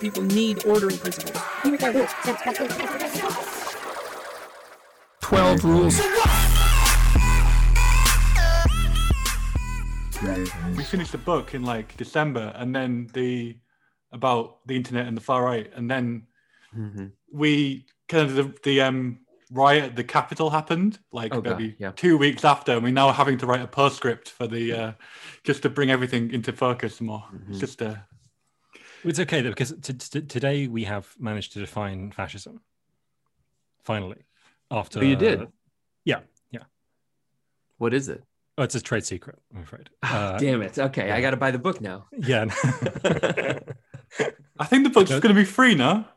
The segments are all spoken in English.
People need ordering principles. 12 rules. We finished the book in like December, and then the about the internet and the far right, and then Mm-hmm. we kind of the, the um riot at the Capitol happened like Oh, God, maybe yeah. two weeks after, and we're now having to write a postscript for the uh just to bring everything into focus more. Mm-hmm. It's just uh It's okay though because t- t- today we have managed to define fascism. Finally, after Oh, you did? yeah, yeah. What is it? Oh, it's a trade secret, I'm afraid. Uh, Damn it. Okay, I got to buy the book now. yeah, I think the book's No. gonna be free now.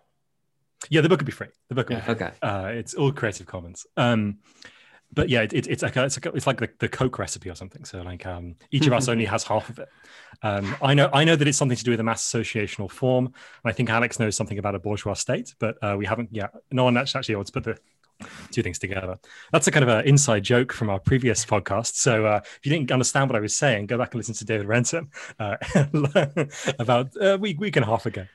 yeah. The book could be free. The book. Would be Yeah. free. Okay. Uh, it's all Creative Commons. Um, but yeah, it, it, it's like a, it's, like it's like the, the Coke recipe or something. So like um, each of us only has half of it. Um, I know I know that it's something to do with a mass associational form, and I think Alex knows something about a bourgeois state, but uh, we haven't. Yeah, no one actually actually wants to put the two things together. That's a kind of an inside joke from our previous podcast. So uh, if you didn't understand what I was saying, go back and listen to David Renton uh, about a week, week and a half ago.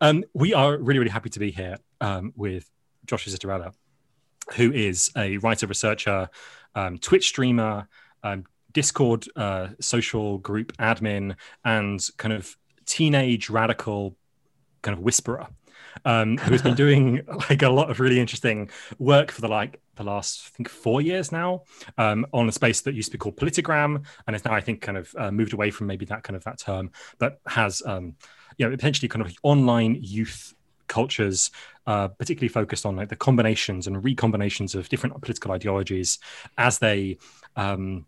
Um, we are really, really happy to be here um, with Joshua Citarella, who is a writer, researcher, um, Twitch streamer, um, Discord uh, social group admin, and kind of teenage radical kind of whisperer um, who has been doing like a lot of really interesting work for the like the last I think four years now um, on a space that used to be called Politigram and is now I think kind of uh, moved away from maybe that kind of that term, but has um, you know potentially kind of online youth cultures, uh, particularly focused on like the combinations and recombinations of different political ideologies as they um,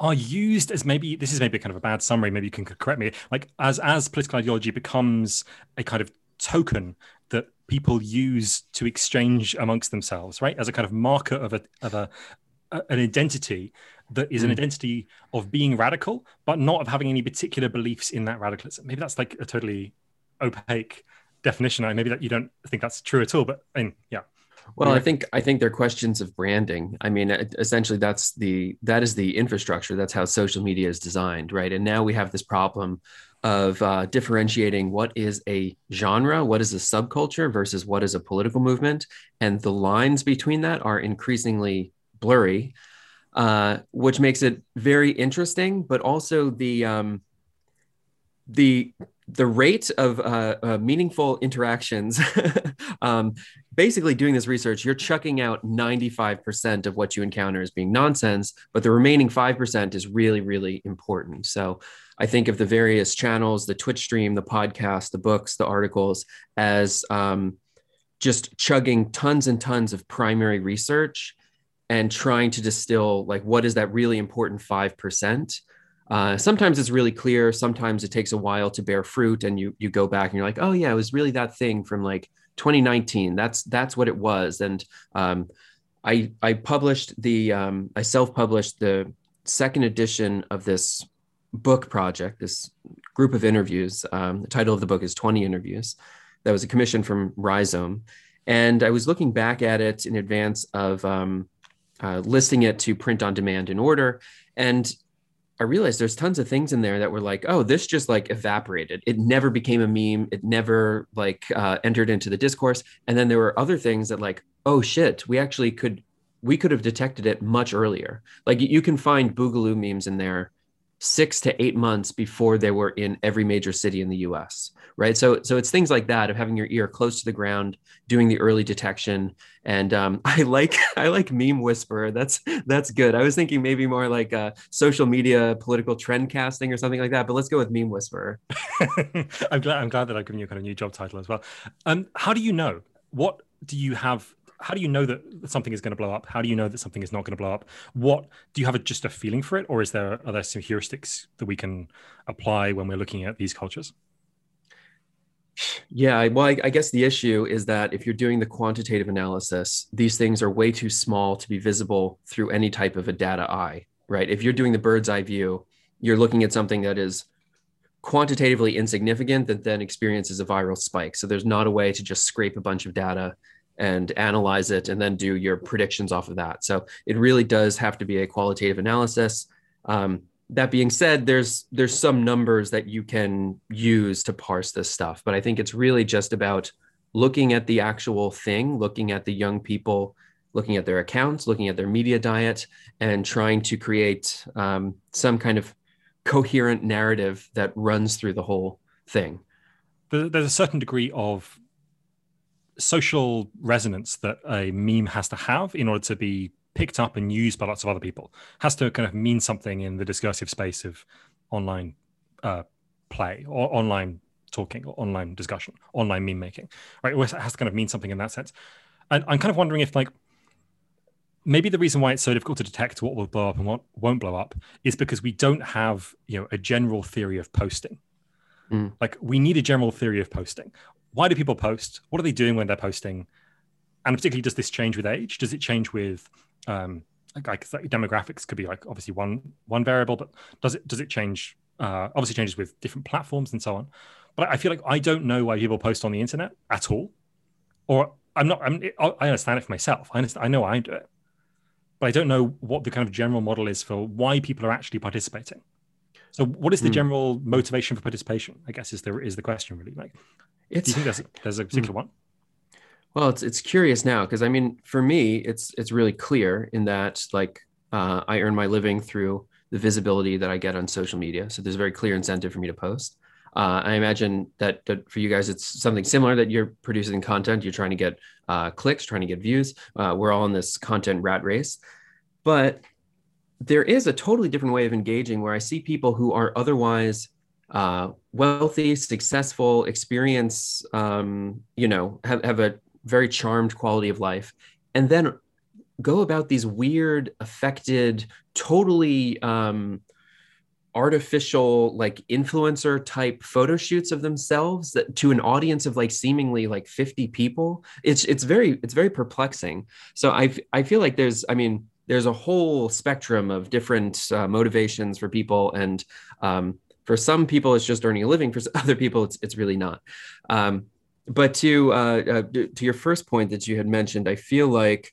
are used as maybe this is maybe kind of a bad summary maybe you can correct me like as as political ideology becomes a kind of token that people use to exchange amongst themselves right as a kind of marker of a of a, a- an identity that is an Mm. identity of being radical but not of having any particular beliefs in that radicalism maybe that's like a totally opaque definition I maybe that you don't think that's true at all but I mean, yeah Well, I think I think they're questions of branding. I mean, essentially, that's the that is the infrastructure. That's how social media is designed, right? And now we have this problem of uh, differentiating what is a genre, what is a subculture, versus what is a political movement, and the lines between that are increasingly blurry, uh, which makes it very interesting. But also the um, the the rate of uh, uh, meaningful interactions um, basically doing this research you're chucking out 95% of what you encounter as being nonsense but the remaining 5% is really really important. So i think of the various channels the twitch stream the podcast the books the articles as um, just chugging tons and tons of primary research and trying to distill like what is that really important 5% uh, sometimes it's really clear sometimes it takes a while to bear fruit and you you go back and you're like oh yeah it was really that thing from like 2019 that's that's what it was. And um, i i published the um, i self-published the second edition of this book project this group of interviews. Um, the title of the book is 20 interviews. That was a commission from rhizome. And i was looking back at it in advance of um, uh, listing it to print on demand in order. And I realized there's tons of things in there that were like, oh, this just like evaporated. It never became a meme. It never like uh, entered into the discourse. And then there were other things that like, oh shit, we actually could, we could have detected it much earlier. Like you can find Boogaloo memes in there six to eight months before they were in every major city in the U.S. Right. So so it's things like that of having your ear close to the ground, doing the early detection. And um, I like I like meme whisperer. That's that's good. I was thinking maybe more like uh, social media political trend casting or something like that. But let's go with meme whisperer. I'm glad. I'm glad that I've given you a kind of new job title as well. Um, how do you know? What do you have? How do you know that something is going to blow up? How do you know that something is not going to blow up? What do you have? A, just a feeling for it, or is there are there some heuristics that we can apply when we're looking at these cultures? Yeah, well, I, I guess the issue is that if you're doing the quantitative analysis, these things are way too small to be visible through any type of a data eye, right? If you're doing the bird's eye view, you're looking at something that is quantitatively insignificant that then experiences a viral spike. So there's not a way to just scrape a bunch of data and analyze it and then do your predictions off of that. So it really does have to be a qualitative analysis. Um, that being said, there's there's some numbers that you can use to parse this stuff, but I think it's really just about looking at the actual thing, looking at the young people, looking at their accounts, looking at their media diet, and trying to create um, some kind of coherent narrative that runs through the whole thing. There's a certain degree of social resonance that a meme has to have in order to be picked up and used by lots of other people. Has to kind of mean something in the discursive space of online uh, play or online talking or online discussion, online meme making, right? It has to kind of mean something in that sense. And I'm kind of wondering if like maybe the reason why it's so difficult to detect what will blow up and what won't blow up is because we don't have you know a general theory of posting. Mm. Like we need a general theory of posting. Why do people post? What are they doing when they're posting? And particularly, does this change with age? Does it change with um, like, like demographics? Could be like obviously one one variable, but does it does it change? Uh, obviously, changes with different platforms and so on. But I feel like I don't know why people post on the internet at all, or I'm not. I'm, I understand it for myself. I understand. I know I do it, but I don't know what the kind of general model is for why people are actually participating. So, what is the mm. general motivation for participation? I guess is the is the question really. Like, it's, do you think there's there's a particular mm. one? Well, it's it's curious now because I mean, for me, it's it's really clear in that like uh, I earn my living through the visibility that I get on social media. So there's a very clear incentive for me to post. Uh, I imagine that, that for you guys, it's something similar that you're producing content. You're trying to get uh, clicks, trying to get views. Uh, we're all in this content rat race, but there is a totally different way of engaging where I see people who are otherwise uh, wealthy, successful, experience, um, you know, have, have a very charmed quality of life, and then go about these weird, affected, totally um, artificial like influencer type photo shoots of themselves that to an audience of like seemingly like 50 people. It's it's very it's very perplexing. So i i feel like there's i mean there's a whole spectrum of different uh, motivations for people. And um, for some people it's just earning a living. For other people it's it's really not. Um, but to uh, uh, to your first point that you had mentioned i feel like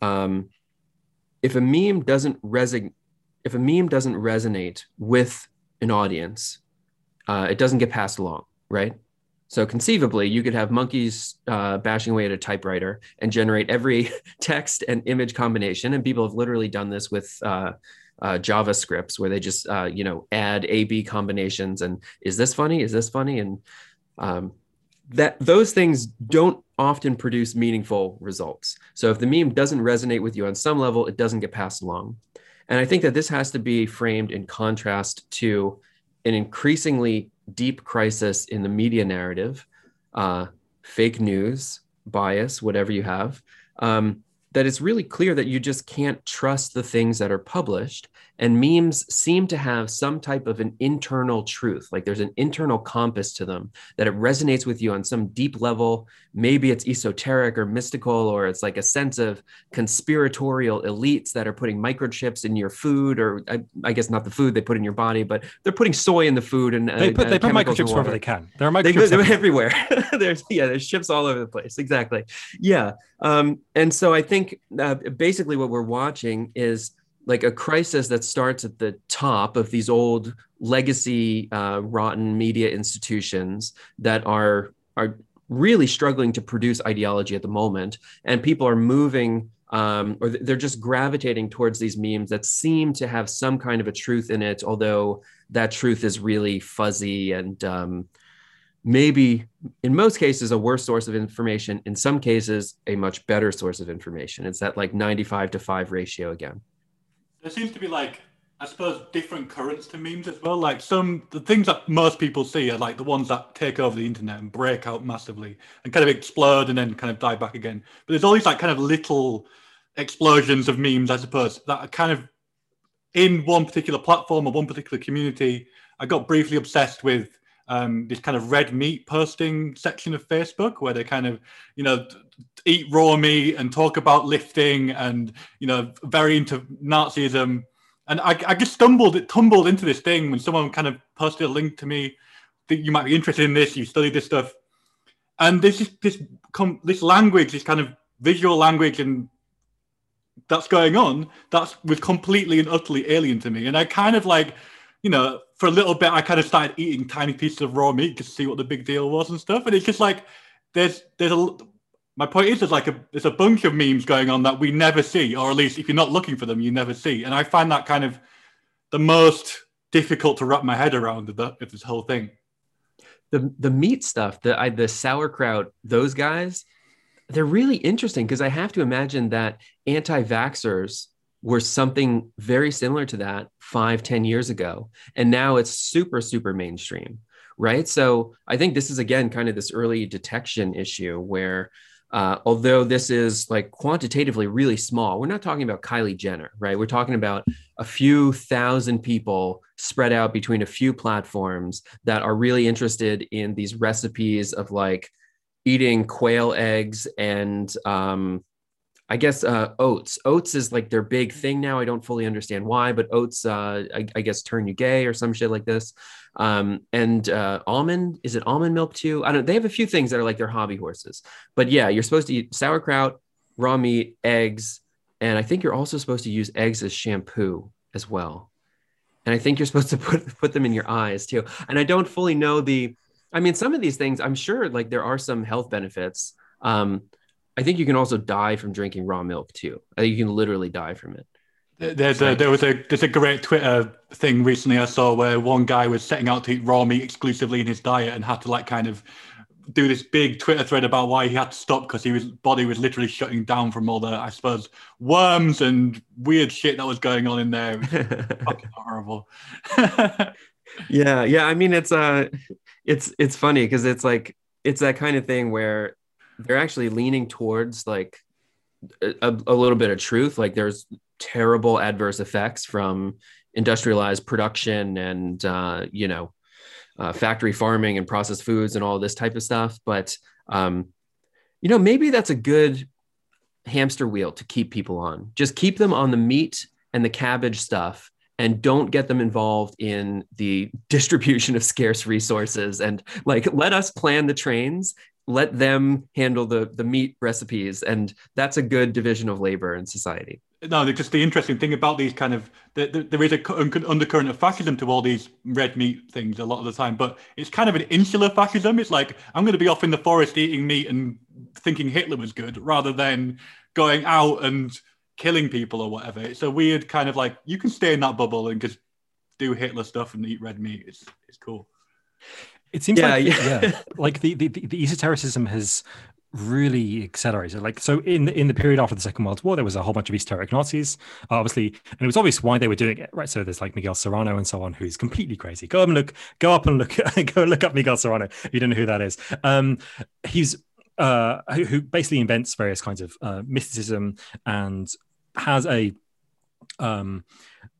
um, if a meme doesn't resonate if a meme doesn't resonate with an audience, uh, it doesn't get passed along, right? So conceivably, you could have monkeys uh, bashing away at a typewriter and generate every text and image combination. And people have literally done this with uh, uh, JavaScripts, where they just uh, you know add A/B combinations and is this funny? Is this funny? And um, that those things don't often produce meaningful results. So if the meme doesn't resonate with you on some level, it doesn't get passed along. And I think that this has to be framed in contrast to an increasingly deep crisis in the media narrative, uh, fake news, bias, whatever you have, um, that it's really clear that you just can't trust the things that are published and memes seem to have some type of an internal truth like there's an internal compass to them that it resonates with you on some deep level. Maybe it's esoteric or mystical or it's like a sense of conspiratorial elites that are putting microchips in your food or I, I guess not the food they put in your body but they're putting soy in the food and they put, uh, they put microchips wherever they can. There are microchips they, are everywhere. There's yeah there's chips all over the place. Exactly. Yeah. Um, and so i think uh, basically what we're watching is like a crisis that starts at the top of these old legacy uh, rotten media institutions that are are really struggling to produce ideology at the moment. And people are moving um, or they're just gravitating towards these memes that seem to have some kind of a truth in it although that truth is really fuzzy and um, maybe in most cases a worse source of information in some cases a much better source of information. It's that like 95 to 5 ratio again there seems to be like I suppose different currents to memes as well. Like some the things that most people see are like the ones that take over the internet and break out massively and kind of explode and then kind of die back again. But there's all these like kind of little explosions of memes, I suppose, that are kind of in one particular platform or one particular community. I got briefly obsessed with um, this kind of red meat posting section of Facebook where they kind of, you know, eat raw meat and talk about lifting and, you know, very into Nazism. And I, I just stumbled, it tumbled into this thing when someone kind of posted a link to me that you might be interested in this, you study this stuff. And this is this, this language, this kind of visual language and that's going on that's was completely and utterly alien to me and i kind of like you know for a little bit i kind of started eating tiny pieces of raw meat to see what the big deal was and stuff. And it's just like there's there's a my point is there's like a there's a bunch of memes going on that we never see or at least if you're not looking for them you never see. And i find that kind of the most difficult to wrap my head around the, this whole thing. The the meat stuff the I, the sauerkraut those guys they're really interesting because I have to imagine that anti-vaxxers were something very similar to that five, ten years ago. And now it's super, super mainstream, right? So I think this is, again, kind of this early detection issue where, uh, although this is like quantitatively really small, we're not talking about Kylie Jenner, right? We're talking about a few thousand people spread out between a few platforms that are really interested in these recipes of like, eating quail eggs and um, I guess uh, oats. Oats is like their big thing now. I don't fully understand why, but oats, uh, I, I, guess, turn you gay or some shit like this. Um, and uh, almond, is it almond milk too? I don't. They have a few things that are like their hobby horses. But yeah, you're supposed to eat sauerkraut, raw meat, eggs, and I think you're also supposed to use eggs as shampoo as well. And I think you're supposed to put put them in your eyes too. And I don't fully know the I mean, some of these things, I'm sure like there are some health benefits. Um, I think you can also die from drinking raw milk too. I think you can literally die from it. There's a, there was a there's a great Twitter thing recently I saw where one guy was setting out to eat raw meat exclusively in his diet and had to like kind of do this big Twitter thread about why he had to stop because his body was literally shutting down from all the I suppose worms and weird shit that was going on in there. fucking horrible. yeah, yeah. I mean, it's uh it's it's funny because it's like it's that kind of thing where they're actually leaning towards like a, a little bit of truth. Like there's terrible adverse effects from industrialized production and uh, you know uh, factory farming and processed foods and all this type of stuff. But um, you know maybe that's a good hamster wheel to keep people on. Just keep them on the meat and the cabbage stuff and don't get them involved in the distribution of scarce resources and like let us plan the trains let them handle the the meat recipes and that's a good division of labor in society no just the interesting thing about these kind of the, the, there is a undercurrent of fascism to all these red meat things a lot of the time but it's kind of an insular fascism it's like i'm going to be off in the forest eating meat and thinking hitler was good rather than going out and killing people or whatever. It's a weird kind of like you can stay in that bubble and just do Hitler stuff and eat red meat. It's it's cool. It seems yeah, like yeah. yeah, like the, the the esotericism has really accelerated. Like so, in the in the period after the Second World War, there was a whole bunch of esoteric Nazis, obviously, and it was obvious why they were doing it, right? So there's like Miguel Serrano and so on, who's completely crazy. Go up and look, go up and look, go look up Miguel Serrano. If you don't know who that is, um, he's uh, who, who, basically invents various kinds of uh, mysticism and has a um,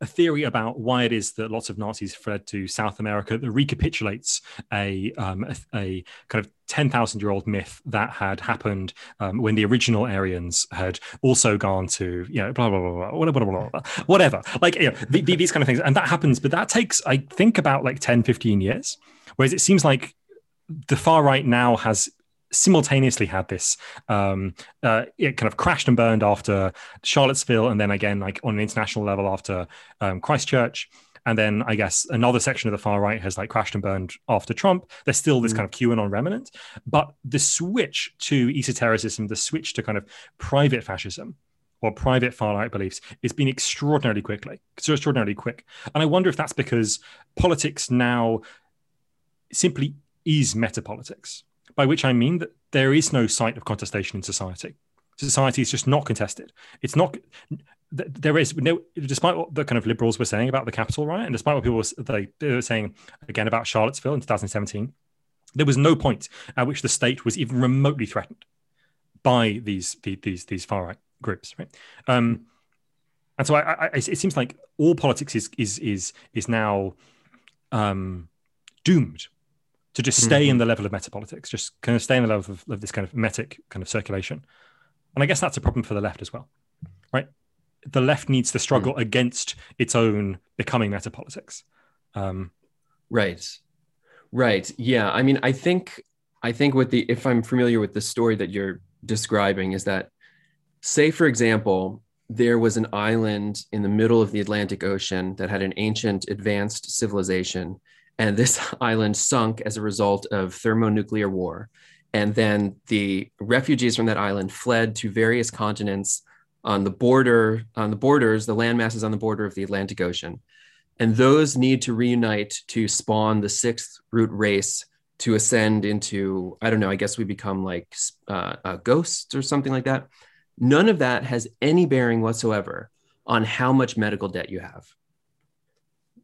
a theory about why it is that lots of Nazis fled to South America that recapitulates a um, a, a, kind of ten thousand year old myth that had happened um, when the original Aryans had also gone to you know blah blah blah blah, blah, blah, blah, blah whatever. Like you know the, the, these kind of things. And that happens but that takes I think about like 10 15 years. Whereas it seems like the far right now has simultaneously had this um, uh, it kind of crashed and burned after Charlottesville, and then again like on an international level after um, Christchurch. And then I guess another section of the far right has like crashed and burned after Trump. There's still this mm. kind of QAnon remnant, but the switch to esotericism, the switch to kind of private fascism, or private far right beliefs it's been extraordinarily quickly so extraordinarily quick and i wonder if that's because politics now simply is meta politics by which I mean that there is no site of contestation in society. Society is just not contested. It's not. There is no, despite what the kind of liberals were saying about the Capitol riot, and despite what people were, were saying again about Charlottesville in 2017, there was no point at which the state was even remotely threatened by these these these far right groups, right? Um, and so I, I, it seems like all politics is is is is now um, doomed to just stay mm-hmm. in the level of metapolitics, just kind of stay in the level of, of, this kind of metic kind of circulation. And I guess that's a problem for the left as well, right? The left needs to struggle mm. against its own becoming metapolitics. Um, right, right, yeah. I mean, I think, I think with the if I'm familiar with the story that you're describing is that, say for example, there was an island in the middle of the Atlantic Ocean that had an ancient advanced civilization. And this island sunk as a result of thermonuclear war. And then the refugees from that island fled to various continents on the border, on the borders, the land masses on the border of the Atlantic Ocean. And those need to reunite to spawn the sixth root race to ascend into, I don't know, I guess we become like uh, uh, ghosts or something like that. None of that has any bearing whatsoever on how much medical debt you have.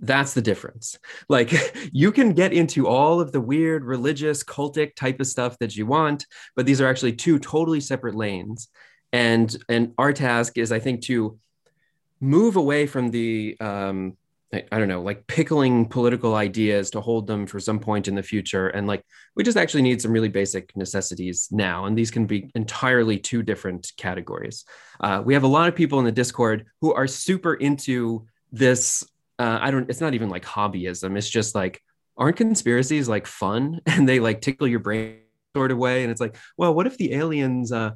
That's the difference. Like you can get into all of the weird religious, cultic type of stuff that you want, but these are actually two totally separate lanes. And and our task is, I think, to move away from the um, I, I don't know, like pickling political ideas to hold them for some point in the future. And like, we just actually need some really basic necessities now. And these can be entirely two different categories. Uh, we have a lot of people in the Discord who are super into this. Uh, I don't, it's not even like hobbyism. It's just like, aren't conspiracies like fun and they like tickle your brain sort of way? And it's like, well, what if the aliens, uh,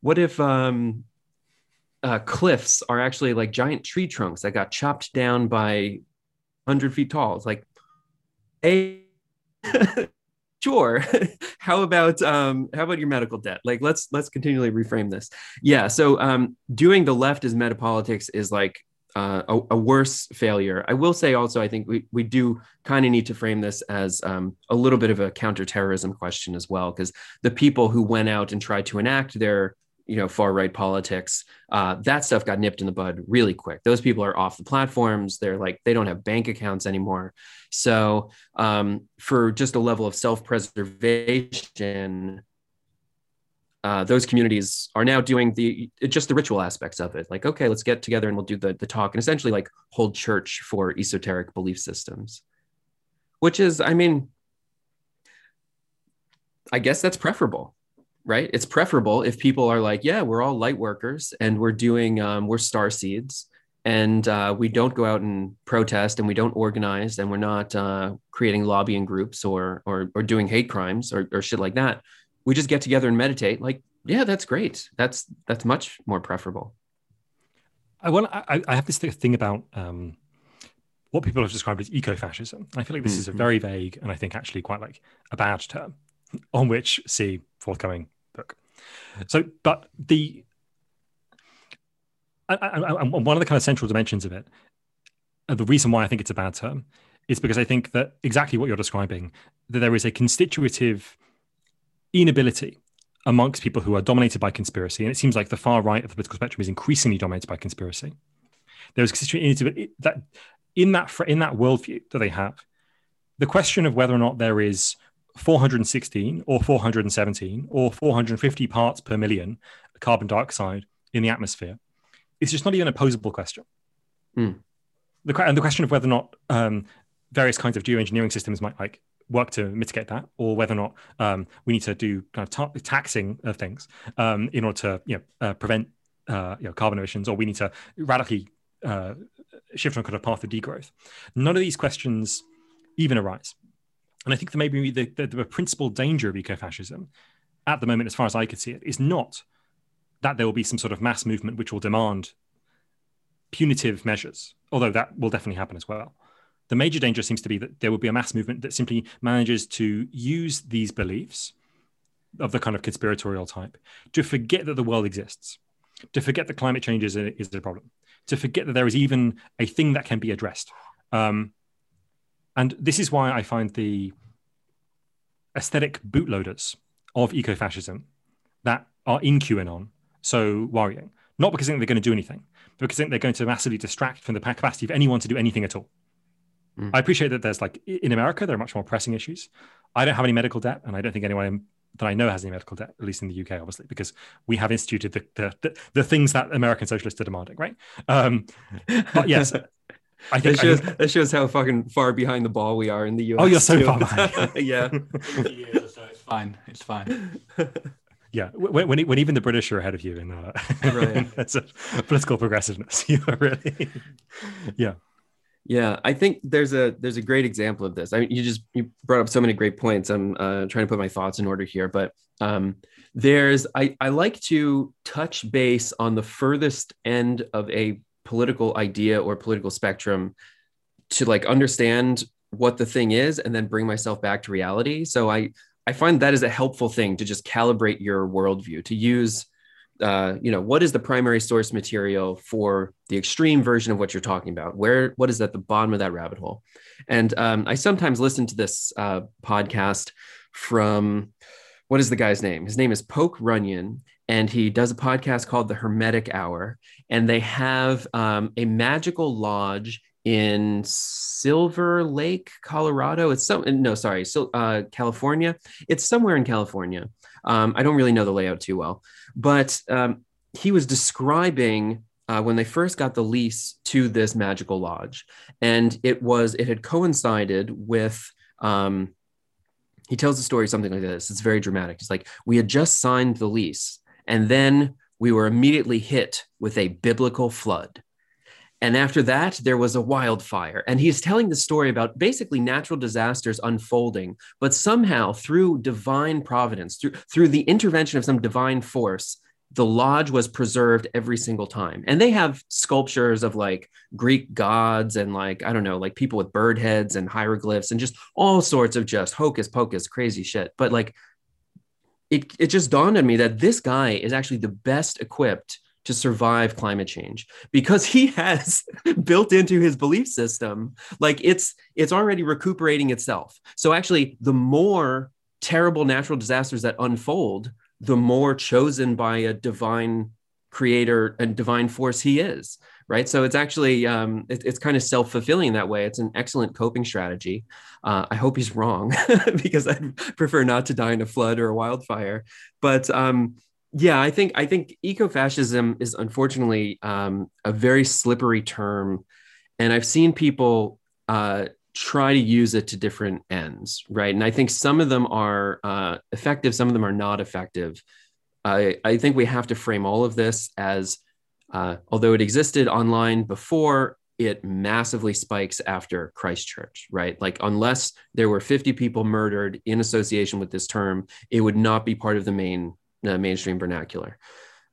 what if um, uh, cliffs are actually like giant tree trunks that got chopped down by 100 feet tall. It's like, a sure. how about um, how about your medical debt? Like, let's let's continually reframe this. Yeah. So um, doing the left as metapolitics is like uh, a, a, worse failure. I will say also, I think we, we do kind of need to frame this as um, a little bit of a counterterrorism question as well, because the people who went out and tried to enact their you know far right politics uh, that stuff got nipped in the bud really quick. Those people are off the platforms. They're like they don't have bank accounts anymore. So um, for just a level of self-preservation uh, those communities are now doing the just the ritual aspects of it like okay let's get together and we'll do the, the talk and essentially like hold church for esoteric belief systems which is i mean i guess that's preferable right? It's preferable if people are like, yeah, we're all light workers and we're doing, um, we're star seeds and uh, we don't go out and protest and we don't organize and we're not uh, creating lobbying groups or, or, or doing hate crimes or, or shit like that. We just get together and meditate. Like, yeah, that's great. That's, that's much more preferable. I want, I, I have this thing about, um, what people have described as eco-fascism. I feel like this mm-hmm. is a mm-hmm. very vague and I think actually quite like a bad term on which see forthcoming book. So, but the and one of the kind of central dimensions of it, the reason why I think it's a bad term, is because I think that exactly what you're describing, that there is a constitutive inability amongst people who are dominated by conspiracy, and it seems like the far right of the political spectrum is increasingly dominated by conspiracy. There is constitutive that in that in that worldview that they have, the question of whether or not there is 416 or 417 or 450 parts per million carbon dioxide in the atmosphere it's just not even a posable question. Mm. The, and the question of whether or not um, various kinds of geoengineering systems might like work to mitigate that, or whether or not um, we need to do kind of ta- taxing of things um, in order to you know uh, prevent uh, you know carbon emissions, or we need to radically uh, shift on kind of path of degrowth. None of these questions even arise. And I think that maybe the, the, the principal danger of ecofascism at the moment, as far as I could see it, is not that there will be some sort of mass movement which will demand punitive measures, although that will definitely happen as well. The major danger seems to be that there will be a mass movement that simply manages to use these beliefs of the kind of conspiratorial type to forget that the world exists, to forget that climate change is a, is a problem, to forget that there is even a thing that can be addressed. Um, and this is why I find the aesthetic bootloaders of ecofascism that are in QAnon so worrying. Not because I think they're going to do anything, but because I think they're going to massively distract from the capacity of anyone to do anything at all. Mm. I appreciate that there's like in America, there are much more pressing issues. I don't have any medical debt, and I don't think anyone that I know has any medical debt, at least in the UK, obviously, because we have instituted the the, the, the things that American socialists are demanding, right? Um, but yes, I think that shows, I think, that shows how fucking far behind the ball we are in the US. Oh, you're so too. far behind. yeah. yeah, so it's fine. It's fine. Yeah, when, when, when even the British are ahead of you in, uh, right. in political progressiveness, you are really, yeah. Yeah, I think there's a there's a great example of this. I mean, you just you brought up so many great points. I'm uh, trying to put my thoughts in order here, but um, there's I, I like to touch base on the furthest end of a political idea or political spectrum to like understand what the thing is and then bring myself back to reality. So I I find that is a helpful thing to just calibrate your worldview to use uh, you know, what is the primary source material for the extreme version of what you're talking about? Where, what is at the bottom of that rabbit hole? And um, I sometimes listen to this uh, podcast from what is the guy's name? His name is Poke Runyon, and he does a podcast called The Hermetic Hour. And they have um, a magical lodge in Silver Lake, Colorado. It's some no, sorry, so, uh, California. It's somewhere in California. Um, I don't really know the layout too well, but um, he was describing uh, when they first got the lease to this magical lodge, and it was it had coincided with. Um, he tells the story something like this. It's very dramatic. It's like we had just signed the lease, and then we were immediately hit with a biblical flood. And after that, there was a wildfire. And he's telling the story about basically natural disasters unfolding, but somehow through divine providence, through, through the intervention of some divine force, the lodge was preserved every single time. And they have sculptures of like Greek gods and like, I don't know, like people with bird heads and hieroglyphs and just all sorts of just hocus pocus, crazy shit. But like, it, it just dawned on me that this guy is actually the best equipped to survive climate change because he has built into his belief system like it's it's already recuperating itself. So actually the more terrible natural disasters that unfold the more chosen by a divine creator and divine force he is right? So it's actually um, it, it's kind of self-fulfilling that way. It's an excellent coping strategy. Uh, i hope he's wrong because i prefer not to die in a flood or a wildfire. But um, yeah, I think I think ecofascism is unfortunately um, a very slippery term, and I've seen people uh, try to use it to different ends, right? And I think some of them are uh, effective, some of them are not effective. I, I think we have to frame all of this as, uh, although it existed online before, it massively spikes after Christchurch, right? Like, unless there were 50 people murdered in association with this term, it would not be part of the main uh, mainstream vernacular.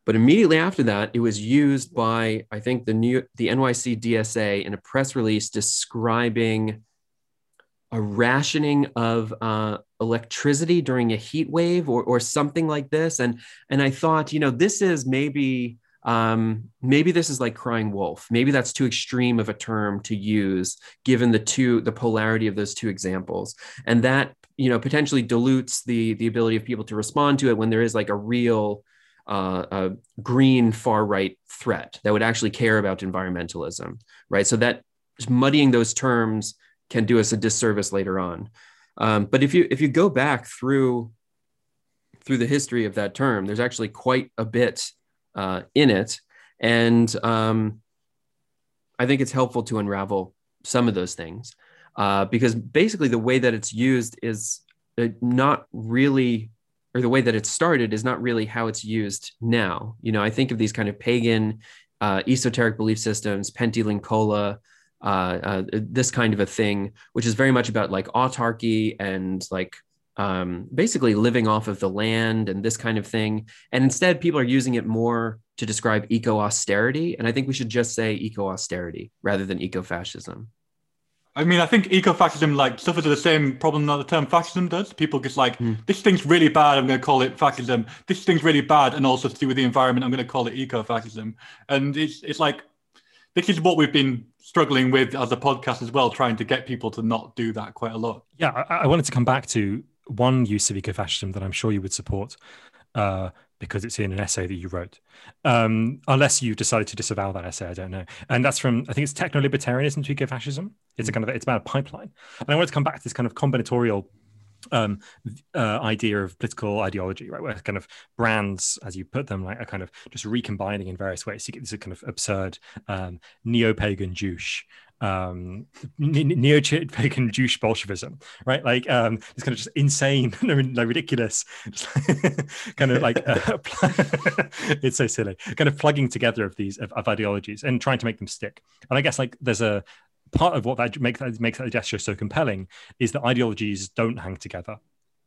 But immediately after that, it was used by I think the new the NYC DSA in a press release describing a rationing of uh, electricity during a heat wave or, or something like this. And and I thought, you know, this is maybe um, maybe this is like crying wolf. Maybe that's too extreme of a term to use, given the two the polarity of those two examples, and that you know potentially dilutes the the ability of people to respond to it when there is like a real uh, a green far right threat that would actually care about environmentalism, right? So that muddying those terms can do us a disservice later on. Um, but if you if you go back through through the history of that term, there's actually quite a bit uh, in it, and um, I think it's helpful to unravel some of those things uh, because basically the way that it's used is uh, not really or the way that it started is not really how it's used now. You know i think of these kind of pagan uh, esoteric belief systems Pentti Linkola uh, uh, this kind of a thing which is very much about like autarky and like um, basically living off of the land and this kind of thing. And instead people are using it more to describe eco austerity and i think we should just say eco austerity rather than eco fascism I mean, I think eco-fascism like suffers the same problem that the term fascism does. People just like Mm. this thing's really bad. I'm going to call it fascism. This thing's really bad, and also to do with the environment, I'm going to call it eco-fascism. And it's it's like this is what we've been struggling with as a podcast as well, trying to get people to not do that quite a lot. Yeah, I, I wanted to come back to one use of ecofascism that I'm sure you would support uh, because it's in an essay that you wrote. Um, unless you decided to disavow that essay, I don't know. And that's from I think it's techno libertarianism to ecofascism. It's a kind of it's about a pipeline. And I wanted to come back to this kind of combinatorial um uh, idea of political ideology right? Where kind of brands as you put them like are kind of just recombining in various ways So you get this kind of absurd um neo-pagan jewish um neo-pagan jewish bolshevism right? Like um this kind of just insane like ridiculous kind of like uh, it's so silly kind of plugging together of these of, of ideologies and trying to make them stick. And i guess like there's a part of what that makes that makes that gesture so compelling is that ideologies don't hang together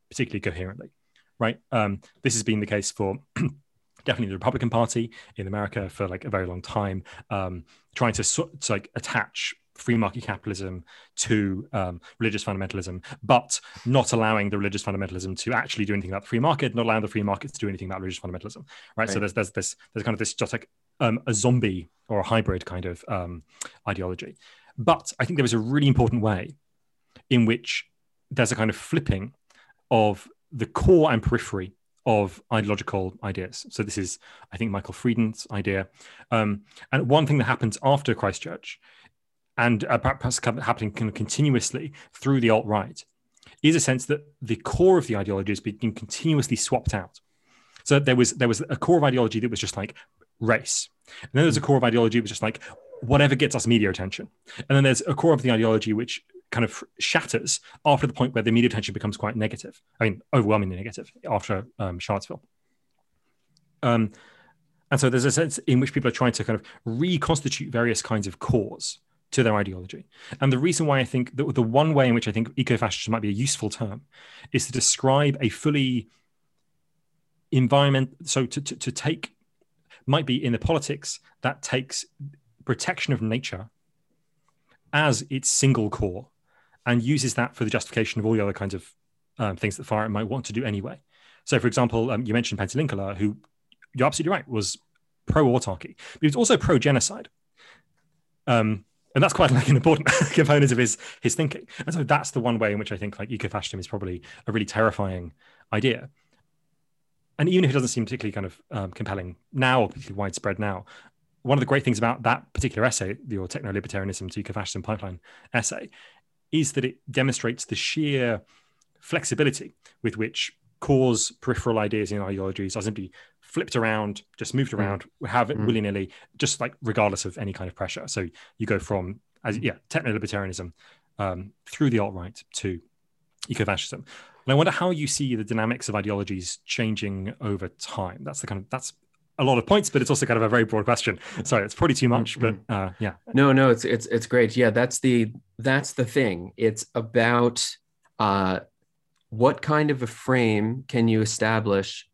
particularly coherently, right? Um, this has been the case for definitely the Republican Party in America for like a very long time, um, trying to, to like attach free market capitalism to um, religious fundamentalism, but not allowing the religious fundamentalism to actually do anything about the free market, not allowing the free market to do anything about religious fundamentalism, right? right. So there's there's this there's kind of this just like um, a zombie or a hybrid kind of um, ideology. But I think there is a really important way in which there's a kind of flipping of the core and periphery of ideological ideas. So this is, I think, Michael Freeden's idea. Um, and one thing that happens after Christchurch, and uh, perhaps happening kind of continuously through the alt right, is a sense that the core of the ideology is being continuously swapped out. So there was there was a core of ideology that was just like race, and then there's a core of ideology that was just like whatever gets us media attention, and then there's a core of the ideology which kind of shatters after the point where the media attention becomes quite negative. I mean, overwhelmingly negative after um, Charlottesville. Um, and so there's a sense in which people are trying to kind of reconstitute various kinds of cores to their ideology. And the reason why I think the, the one way in which I think ecofascism might be a useful term is to describe a fully environment. So to, to, to take, might be in the politics that takes protection of nature as its single core and uses that for the justification of all the other kinds of um, things that right might want to do anyway. So, for example, um, you mentioned Pentti who you're absolutely right was pro autarky, but he was also pro genocide. Um, and that's quite like an important component of his his thinking. And so that's the one way in which I think like ecofascism is probably a really terrifying idea. And even if it doesn't seem particularly kind of um, compelling now or particularly widespread now, one of the great things about that particular essay, your techno-libertarianism to ecofascism pipeline essay, is that it demonstrates the sheer flexibility with which cause peripheral ideas and ideologies are simply flipped around, just moved hmm. around, mm. have it mm. willy nilly, just like regardless of any kind of pressure. So you go from, as yeah, techno libertarianism um, through the alt right to ecofascism. And I wonder how you see the dynamics of ideologies changing over time. That's the kind of that's a lot of points, but it's also kind of a very broad question. Sorry, it's probably too much, but mm-hmm. uh, yeah. No, no, it's it's it's great. Yeah, that's the that's the thing. It's about uh, what kind of a frame can you establish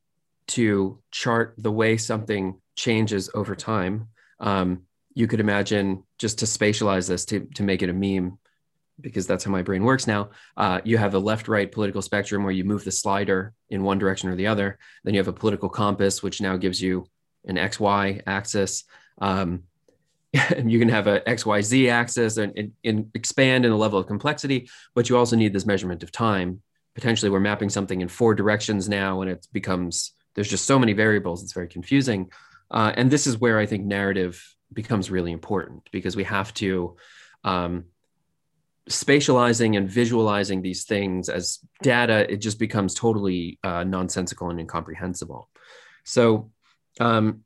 to chart the way something changes over time. Um, you could imagine just to spatialize this to to make it a meme because that's how my brain works now. Uh, you have a left right political spectrum where you move the slider in one direction or the other. Then you have a political compass, which now gives you an XY axis. Um, and you can have a XYZ axis and, and, and, expand in a level of complexity, but you also need this measurement of time. Potentially, we're mapping something in four directions now, and it becomes there's just so many variables, it's very confusing. Uh, and this is where I think narrative becomes really important because we have to um, spatializing and visualizing these things as data, it just becomes totally uh, nonsensical and incomprehensible. So, um,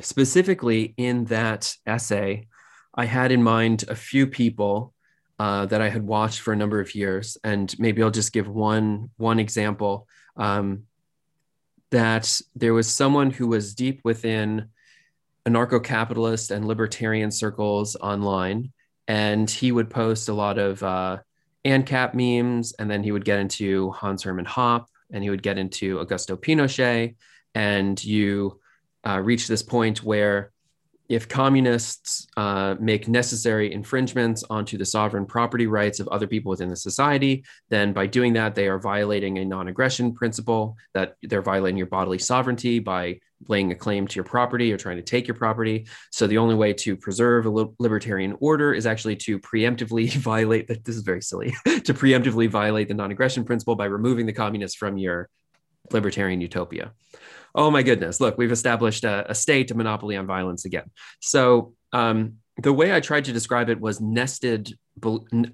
specifically in that essay, I had in mind a few people uh, that I had watched for a number of years, and maybe I'll just give one one example. Um, that there was someone who was deep within anarcho-capitalist and libertarian circles online and he would post a lot of uh, ANCAP memes, and then he would get into Hans Hermann Hoppe, and he would get into Augusto Pinochet, and you uh, reach this point where if communists uh, make necessary infringements onto the sovereign property rights of other people within the society, then by doing that, they are violating a non aggression principle, that they're violating your bodily sovereignty by laying a claim to your property or trying to take your property. So the only way to preserve a libertarian order is actually to preemptively violate that. This is very silly to preemptively violate the non aggression principle by removing the communists from your libertarian utopia oh my goodness, look, we've established a, a state, a monopoly on violence again. So um, the way I tried to describe it was nested,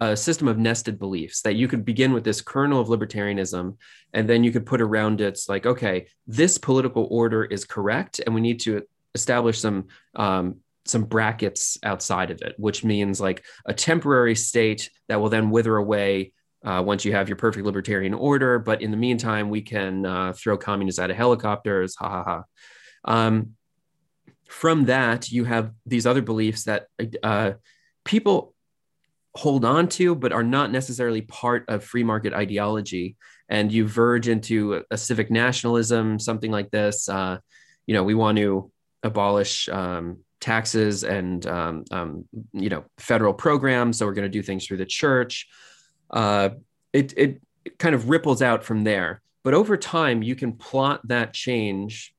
a system of nested beliefs that you could begin with this kernel of libertarianism, and then you could put around it like, okay, this political order is correct, and we need to establish some um, some brackets outside of it, which means like a temporary state that will then wither away uh, once you have your perfect libertarian order. But in the meantime, we can uh, throw communists out of helicopters. Ha ha ha. Um, from that, you have these other beliefs that uh, people hold on to, but are not necessarily part of free market ideology. And you verge into a civic nationalism, something like this. Uh, you know, we want to abolish um, taxes and um, um, you know federal programs, so we're going to do things through the church. Uh, it, it it kind of ripples out from there. But over time, you can plot that change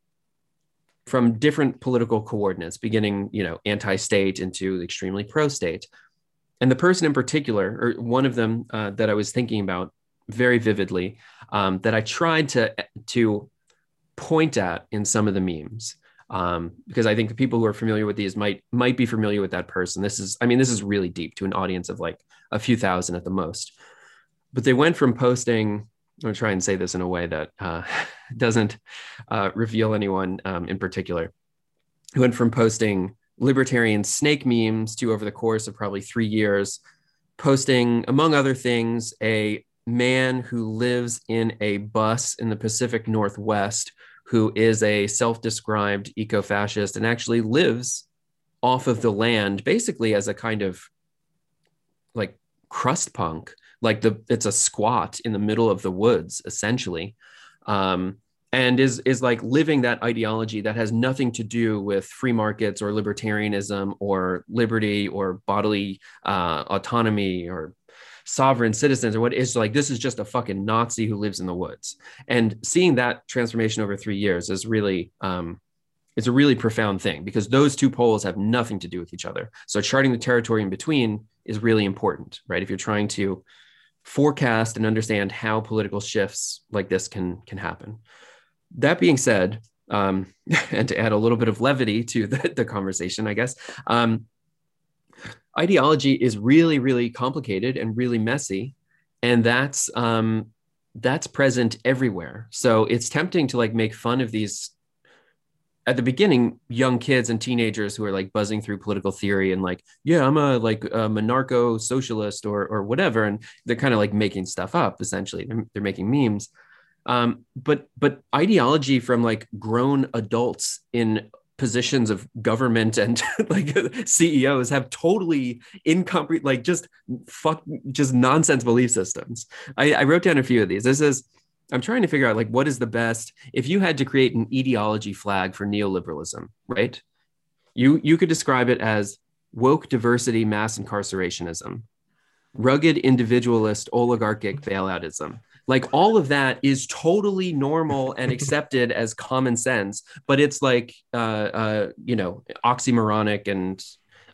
from different political coordinates, beginning, you know, anti-state into extremely pro-state. And the person in particular, or one of them uh, that I was thinking about very vividly, um, that I tried to to point at in some of the memes, um, because I think the people who are familiar with these might might be familiar with that person. This is, I mean, this is really deep to an audience of like a few thousand at the most. But they went from posting I'm to try and say this in a way that uh, doesn't uh, reveal anyone um, in particular. Who went from posting libertarian snake memes to, over the course of probably three years, posting, among other things, a man who lives in a bus in the Pacific Northwest who is a self described eco fascist and actually lives off of the land basically as a kind of like crust punk. Like the it's a squat in the middle of the woods essentially. Um, and is is like living that ideology that has nothing to do with free markets or libertarianism or liberty or bodily uh, autonomy or sovereign citizens or what is like this is just a fucking nazi who lives in the woods. And seeing that transformation over three years is really um, it's a really profound thing because those two poles have nothing to do with each other. So charting the territory in between is really important right? If you're trying to forecast and understand how political shifts like this can can happen. That being said, um, and to add a little bit of levity to the, the conversation, I guess, um, ideology is really, really complicated and really messy, and that's um, that's present everywhere. So it's tempting to like make fun of these at the beginning, young kids and teenagers who are like buzzing through political theory and like, yeah, I'm a like a monarcho socialist or or whatever, and they're kind of like making stuff up. Essentially, they're, they're making memes. Um, but but ideology from like grown adults in positions of government and like CEOs have totally incomprehensible, like just fuck, just nonsense belief systems. I, I wrote down a few of these. This is I'm trying to figure out like what is the best if you had to create an ideology flag for neoliberalism, right? You you could describe it as woke diversity mass incarcerationism, rugged individualist oligarchic bailoutism. Like all of that is totally normal and accepted as common sense, but it's like uh, uh, you know oxymoronic and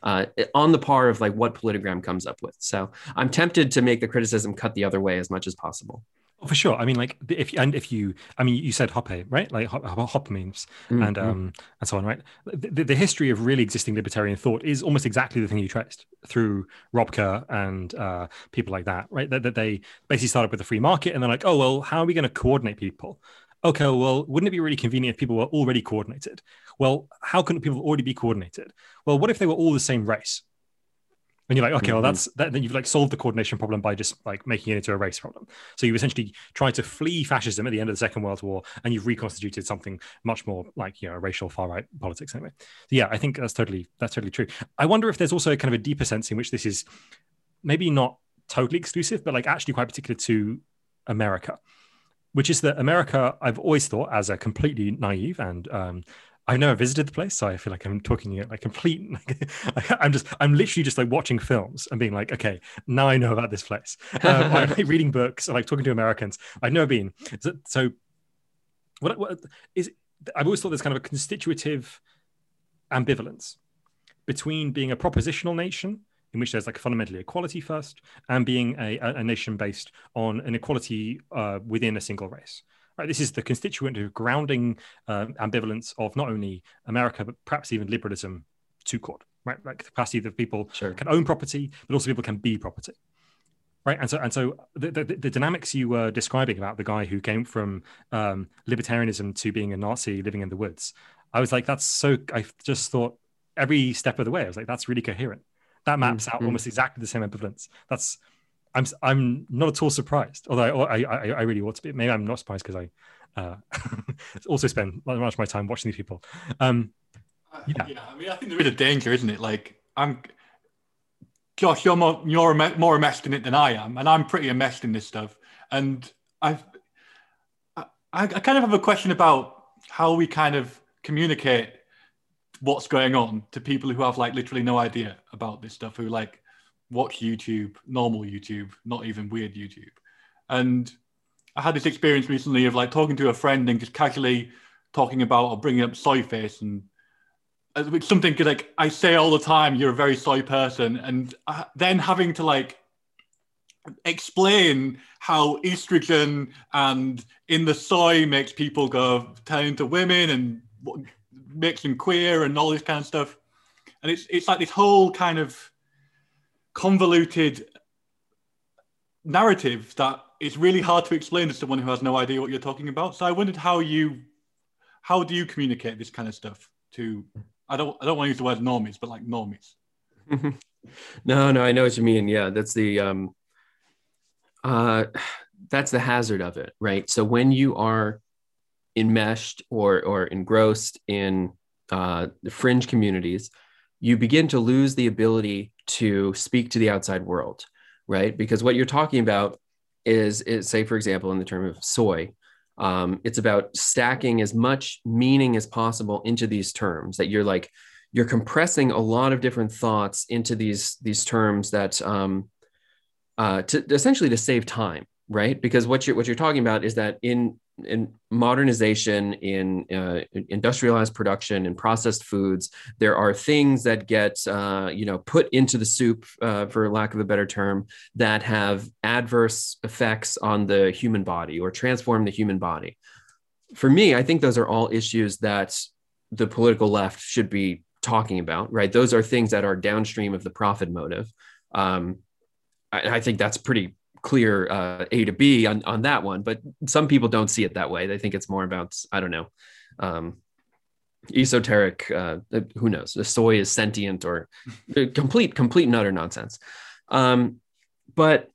uh, on the par of like what Politigram comes up with. So I'm tempted to make the criticism cut the other way as much as possible. Oh, for sure. I mean, like if you and if you, I mean, you said Hoppe, right? Like hop, hop memes mm-hmm. and um and so on, right? The, the, history of really existing libertarian thought is almost exactly the thing you traced through Rob Kerr and uh, people like that, right? That, that they basically started with the free market and they're like, oh well, how are we going to coordinate people? Okay, well, wouldn't it be really convenient if people were already coordinated? Well, how couldn't people already be coordinated? Well, what if they were all the same race? And you're like okay mm-hmm. well that's that, then you've like solved the coordination problem by just like making it into a race problem. So you essentially try to flee fascism at the end of the second world war and you've reconstituted something much more like you know racial far right politics anyway. So yeah i think that's totally that's totally true. I wonder if there's also a kind of a deeper sense in which this is maybe not totally exclusive but like actually quite particular to america which is that America, I've always thought as a completely naive and um, I've never visited the place, so I feel like I'm talking like complete. Like, I'm just, I'm literally just like watching films and being like, okay, now I know about this place. Um, I'm like reading books, or like talking to Americans. I've never been. So, so what, what is? I've always thought there's kind of a constitutive ambivalence between being a propositional nation in which there's like fundamentally equality first, and being a, a nation based on an equality uh, within a single race. Right, this is the constituent of grounding uh, ambivalence of not only America but perhaps even liberalism to court. Right, like the capacity that people sure. can own property, but also people can be property. Right, and so and so the, the, the dynamics you were describing about the guy who came from um, libertarianism to being a Nazi living in the woods, I was like, that's so. I just thought every step of the way, I was like, that's really coherent. That maps mm-hmm. out almost exactly the same ambivalence. That's I'm I'm not at all surprised. Although I I, I really ought to be. Maybe I'm not surprised because I uh, also spend much of my time watching these people. Um, yeah. yeah, I mean, I think there is a danger, isn't it? Like I'm Josh, you're more you're more immersed in it than I am, and I'm pretty immersed in this stuff. And I've I, I kind of have a question about how we kind of communicate what's going on to people who have like literally no idea about this stuff, who like watch YouTube, normal YouTube, not even weird YouTube. And I had this experience recently of like talking to a friend and just casually talking about or bringing up soy face and it's something like I say all the time, you're a very soy person, and uh, then having to like explain how estrogen and in the soy makes people go turn into women and makes them queer and all this kind of stuff, and it's it's like this whole kind of convoluted narrative that it's really hard to explain to someone who has no idea what you're talking about. So I wondered how you how do you communicate this kind of stuff to I don't I don't want to use the word normies, but like normies. no, no, I know what you mean. Yeah, that's the um uh that's the hazard of it, right? So when you are enmeshed or or engrossed in uh, the fringe communities, you begin to lose the ability to speak to the outside world, right? Because what you're talking about is, is say, for example, in the term of soy, um, it's about stacking as much meaning as possible into these terms that you're like you're compressing a lot of different thoughts into these these terms that um, uh, to essentially to save time right? Because what you're what you're talking about is that in in modernization in uh, industrialized production and processed foods there are things that get uh, you know put into the soup uh, for lack of a better term that have adverse effects on the human body or transform the human body. For me i think those are all issues that the political left should be talking about right? Those are things that are downstream of the profit motive. Um, I, I think that's pretty clear uh, A to B on, on that one, but some people don't see it that way. They think it's more about, I don't know, um, esoteric, uh, who knows, the soy is sentient or complete, complete and utter nonsense. Um, but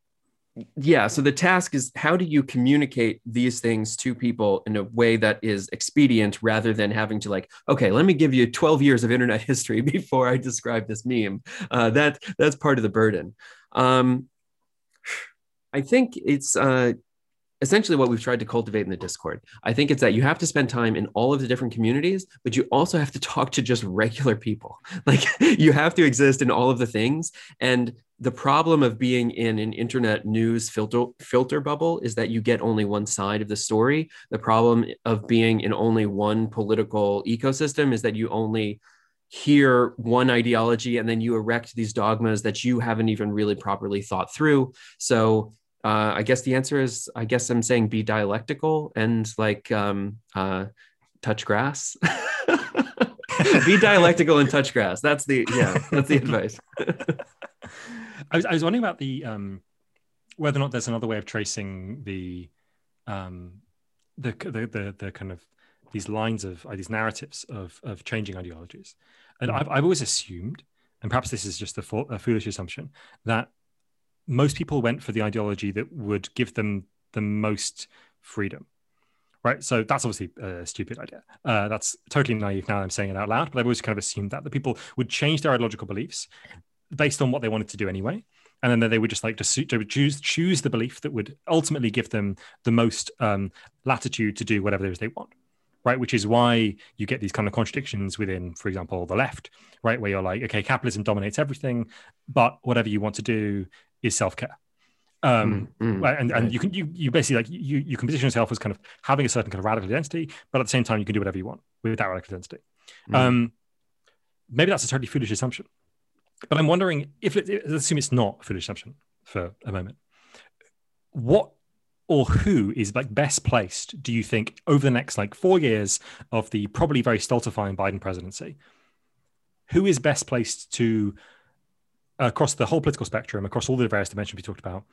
yeah, so the task is how do you communicate these things to people in a way that is expedient rather than having to like, okay, let me give you 12 years of internet history before I describe this meme. Uh, that that's part of the burden. Um, I think it's uh, essentially what we've tried to cultivate in the Discord. I think it's that you have to spend time in all of the different communities, but you also have to talk to just regular people. Like you have to exist in all of the things. And the problem of being in an internet news filter filter bubble is that you get only one side of the story. The problem of being in only one political ecosystem is that you only hear one ideology and then you erect these dogmas that you haven't even really properly thought through. So uh, I guess the answer is I guess I'm saying be dialectical and like um, uh, touch grass. be dialectical and touch grass. That's the yeah. That's the advice. I was I was wondering about the um, whether or not there's another way of tracing the um, the, the the the kind of these lines of uh, these narratives of of changing ideologies, and mm-hmm. I've I've always assumed, and perhaps this is just a, a foolish assumption that most people went for the ideology that would give them the most freedom right? So that's obviously a stupid idea. Uh, that's totally naive now i'm saying it out loud but i've always kind of assumed that the people would change their ideological beliefs based on what they wanted to do anyway. And then they would just like to, choose choose the belief that would ultimately give them the most um, latitude to do whatever it is they want right? Which is why you get these kind of contradictions within for example the left right? Where you're like okay capitalism dominates everything but whatever you want to do is self care. Um, mm, mm, and and right. you can you you basically like you you can position yourself as kind of having a certain kind of radical identity, but at the same time you can do whatever you want with that radical identity. Mm. Um, maybe that's a totally foolish assumption, but I'm wondering if it, let's assume it's not a foolish assumption for a moment. What or who is like best placed do you think over the next like four years of the probably very stultifying Biden presidency? Who is best placed to across the whole political spectrum, across all the various dimensions we talked about,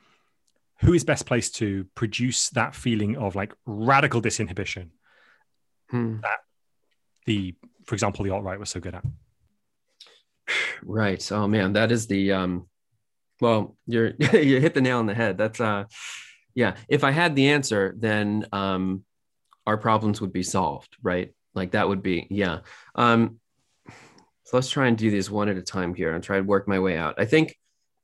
who is best placed to produce that feeling of like radical disinhibition hmm. that the, for example, the alt right was so good at? Right. Oh man, that is the um. Well, you're you hit the nail on the head. That's uh, yeah. If I had the answer, then um, our problems would be solved. Right. Like that would be yeah. Um, so let's try and do these one at a time here and try and work my way out. I think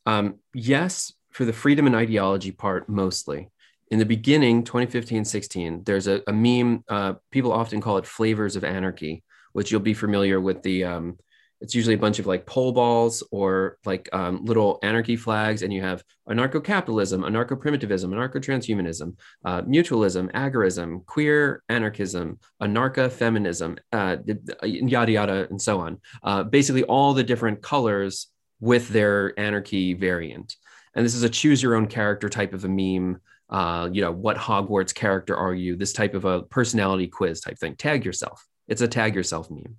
Um, yes, for the freedom and ideology part, mostly. In the beginning, 2015 16, there's a, a meme. Uh, people often call it flavors of anarchy, which you'll be familiar with the um, it's usually a bunch of like pole balls or like um, little anarchy flags and you have anarcho-capitalism anarcho-primitivism anarcho-transhumanism uh, mutualism agorism queer anarchism anarcha-feminism uh, yada yada and so on. Uh, basically all the different colors with their anarchy variant. And this is a choose your own character type of a meme uh, you know what hogwarts character are you this type of a personality quiz type thing. Tag yourself. It's a tag yourself meme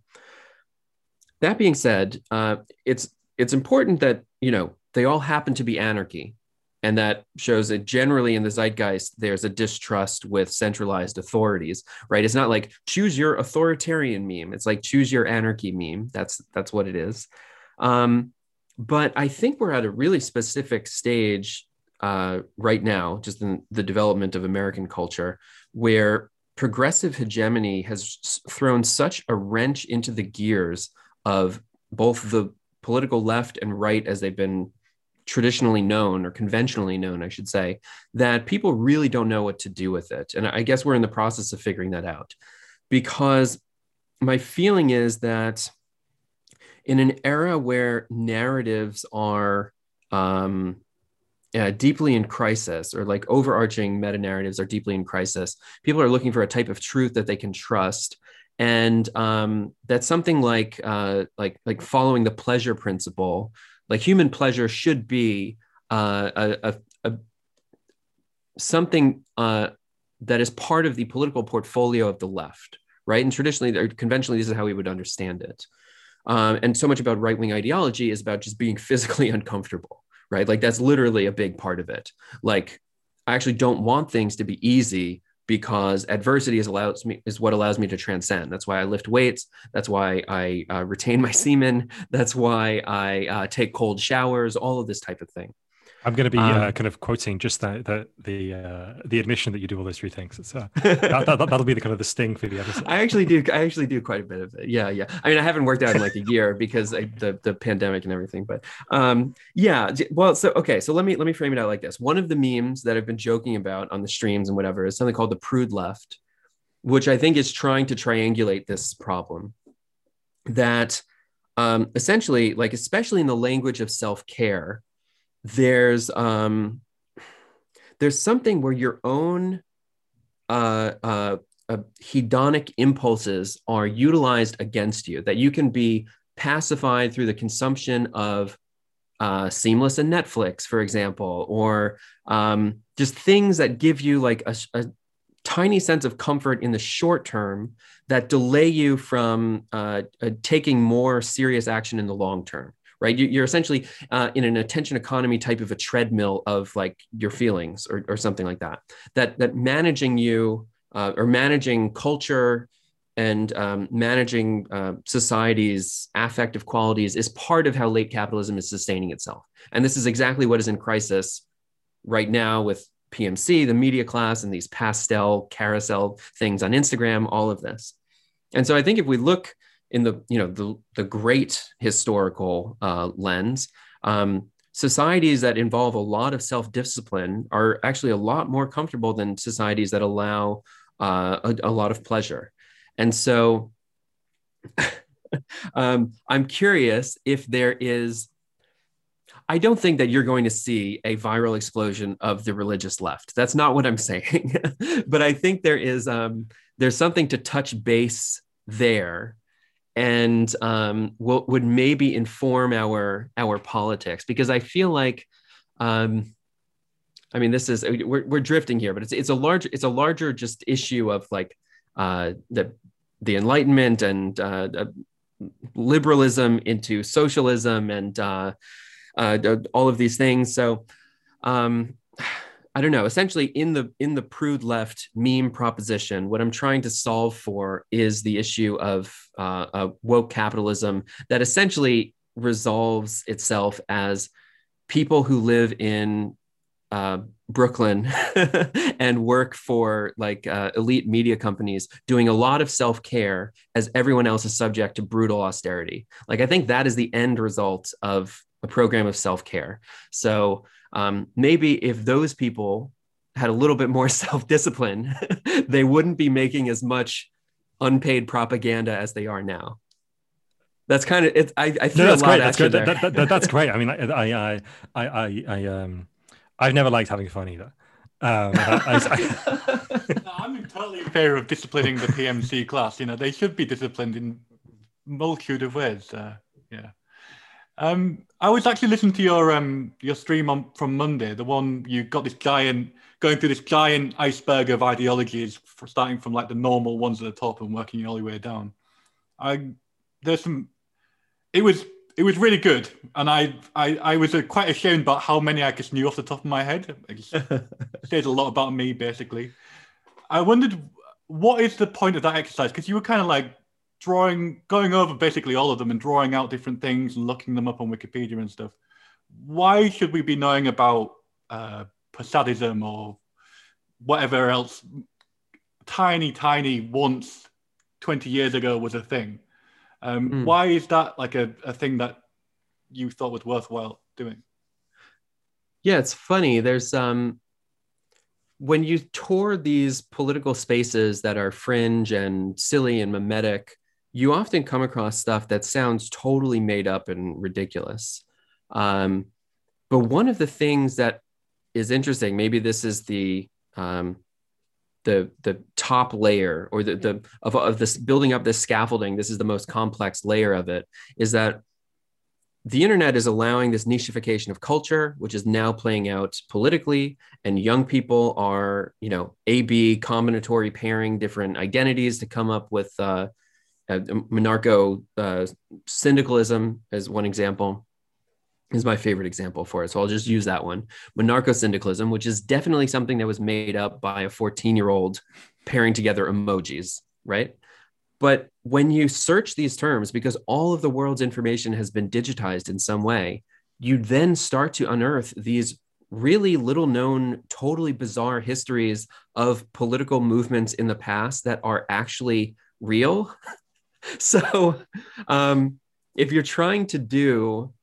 that being said, uh, it's it's important that you know they all happen to be anarchy, and that shows that generally in the zeitgeist there's a distrust with centralized authorities. Right? It's not like choose your authoritarian meme. It's like choose your anarchy meme. That's that's what it is. Um, but I think we're at a really specific stage uh, right now, just in the development of American culture, where progressive hegemony has thrown such a wrench into the gears of both the political left and right as they've been traditionally known or conventionally known, I should say, that people really don't know what to do with it. And I guess we're in the process of figuring that out because my feeling is that in an era where narratives are um, uh, deeply in crisis or like overarching meta narratives are deeply in crisis, people are looking for a type of truth that they can trust and um, that's something like uh, like like following the pleasure principle. Like human pleasure should be uh, a, a, a, something uh, that is part of the political portfolio of the left, right? And traditionally, or conventionally, this is how we would understand it. Um, and so much about right wing ideology is about just being physically uncomfortable, right? Like that's literally a big part of it. Like I actually don't want things to be easy because adversity is allows me is what allows me to transcend. That's why I lift weights. That's why I uh, retain my semen. That's why I uh, take cold showers. All of this type of thing. I'm going to be um, uh, kind of quoting just the the the, uh, the admission that you do all those three things. It's, uh, that, will that, be the kind of the sting for the episode. I actually do. I actually do quite a bit of it. Yeah, yeah. I mean, I haven't worked out in like a year because I, the the pandemic and everything. But um, yeah. Well, so okay. So let me let me frame it out like this. One of the memes that I've been joking about on the streams and whatever is something called the prude left, which I think is trying to triangulate this problem. That um, essentially, like especially in the language of self care there's um there's something where your own uh, uh, uh, hedonic impulses are utilized against you that you can be pacified through the consumption of uh, seamless and netflix for example or um, just things that give you like a, a, tiny sense of comfort in the short term that delay you from uh, uh, taking more serious action in the long term right? You, are essentially uh, in an attention economy type of a treadmill of like your feelings or, or something like that. That that managing you uh, or managing culture and um, managing uh, society's affective qualities is part of how late capitalism is sustaining itself. And this is exactly what is in crisis right now with PMC, the media class, and these pastel carousel things on Instagram, all of this. And so I think if we look in the you know the the great historical uh, lens, um, societies that involve a lot of self discipline are actually a lot more comfortable than societies that allow uh, a, a, lot of pleasure. And so, um, I'm curious if there is. I don't think that you're going to see a viral explosion of the religious left. That's not what I'm saying. but I think there is um, there's something to touch base there and um, will, would maybe inform our our politics because I feel like, um, I mean, this is we're, we're drifting here, but it's it's a large it's a larger just issue of like uh, the the Enlightenment and uh, liberalism into socialism and uh, uh all of these things. So. Um, I don't know. Essentially, in the in the prude left meme proposition, what I'm trying to solve for is the issue of uh, woke capitalism that essentially resolves itself as people who live in uh, Brooklyn and work for like uh, elite media companies doing a lot of self care as everyone else is subject to brutal austerity. Like I think that is the end result of a program of self care. So um, maybe if those people had a little bit more self discipline, they wouldn't be making as much unpaid propaganda as they are now. That's kind of it. I, I feel no, that's a lot great. That's good. That, that, that, that's great. I mean, I, I, I, I, I, um, I've never liked having fun either. Um, I, am totally in favor of disciplining the PMC class. You know, they should be disciplined in multitude of ways. Uh, yeah. Um, I was actually listening to your um your stream on from Monday, the one you got this giant going through this giant iceberg of ideologies, starting from like the normal ones at the top and working all the way down. I there's some. It was it was really good, and I I, I was uh, quite ashamed about how many I just knew off the top of my head. It says a lot about me, basically. I wondered what is the point of that exercise because you were kind of like drawing, going over basically all of them and drawing out different things and looking them up on Wikipedia and stuff. Why should we be knowing about uh, Posadism or whatever else? Tiny, tiny, once 20 years ago was a thing. Um, mm. Why is that like a, a thing that you thought was worthwhile doing? Yeah, it's funny. There's um, when you tour these political spaces that are fringe and silly and mimetic, you often come across stuff that sounds totally made up and ridiculous. Um, but one of the things that is interesting, maybe this is the um, the the top layer or the the of, of this building up this scaffolding. This is the most complex layer of it. Is that the internet is allowing this nichification of culture, which is now playing out politically, and young people are, you know, A/B combinatory pairing different identities to come up with uh, uh, monarcho uh, syndicalism as one example is my favorite example for it. So I'll just use that one. Monarcho syndicalism, which is definitely something that was made up by a 14 year old pairing together emojis, right? But when you search these terms, because all of the world's information has been digitized in some way, you then start to unearth these really little known, totally bizarre histories of political movements in the past that are actually real so um, if you're trying to do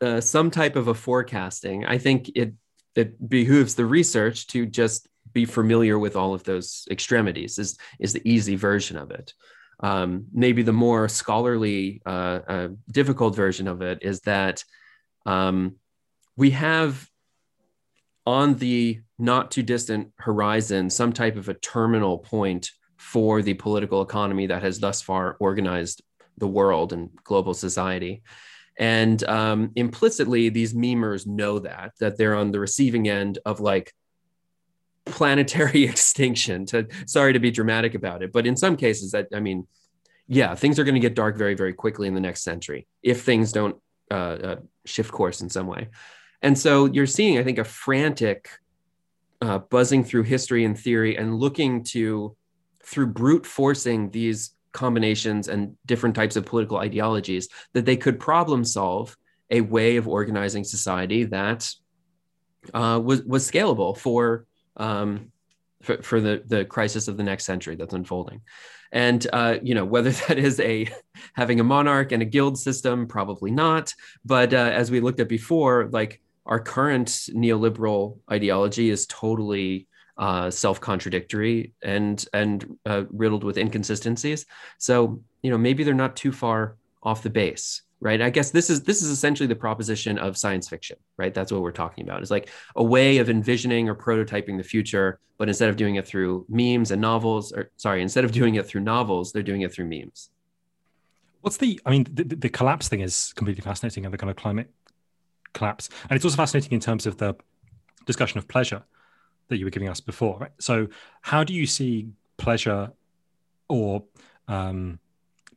uh, some type of a forecasting, I think it it behooves the research to just be familiar with all of those extremities. is is the easy version of it. Um, maybe the more scholarly, uh, uh, difficult version of it is that um, we have on the not too distant horizon some type of a terminal point for the political economy that has thus far organized the world and global society. And um, implicitly, these memers know that, that they're on the receiving end of like planetary extinction. To, sorry to be dramatic about it, but in some cases, that I mean, yeah, things are going to get dark very, very quickly in the next century if things don't uh, uh, shift course in some way. And so you're seeing, I think, a frantic uh, buzzing through history and theory and looking to through brute forcing these combinations and different types of political ideologies that they could problem solve a way of organizing society that uh, was was scalable for um, for, for, the the crisis of the next century that's unfolding, and uh, you know whether that is a having a monarch and a guild system, probably not. But uh, as we looked at before, like our current neoliberal ideology is totally uh, self-contradictory and and uh, riddled with inconsistencies. So you know maybe they're not too far off the base, right? I guess this is this is essentially the proposition of science fiction, right? That's what we're talking about. It's like a way of envisioning or prototyping the future, but instead of doing it through memes and novels, or sorry, instead of doing it through novels, they're doing it through memes. What's the? I mean, the, the collapse thing is completely fascinating, and the kind of climate collapse, and it's also fascinating in terms of the discussion of pleasure that you were giving us before. Right? So, how do you see pleasure or um,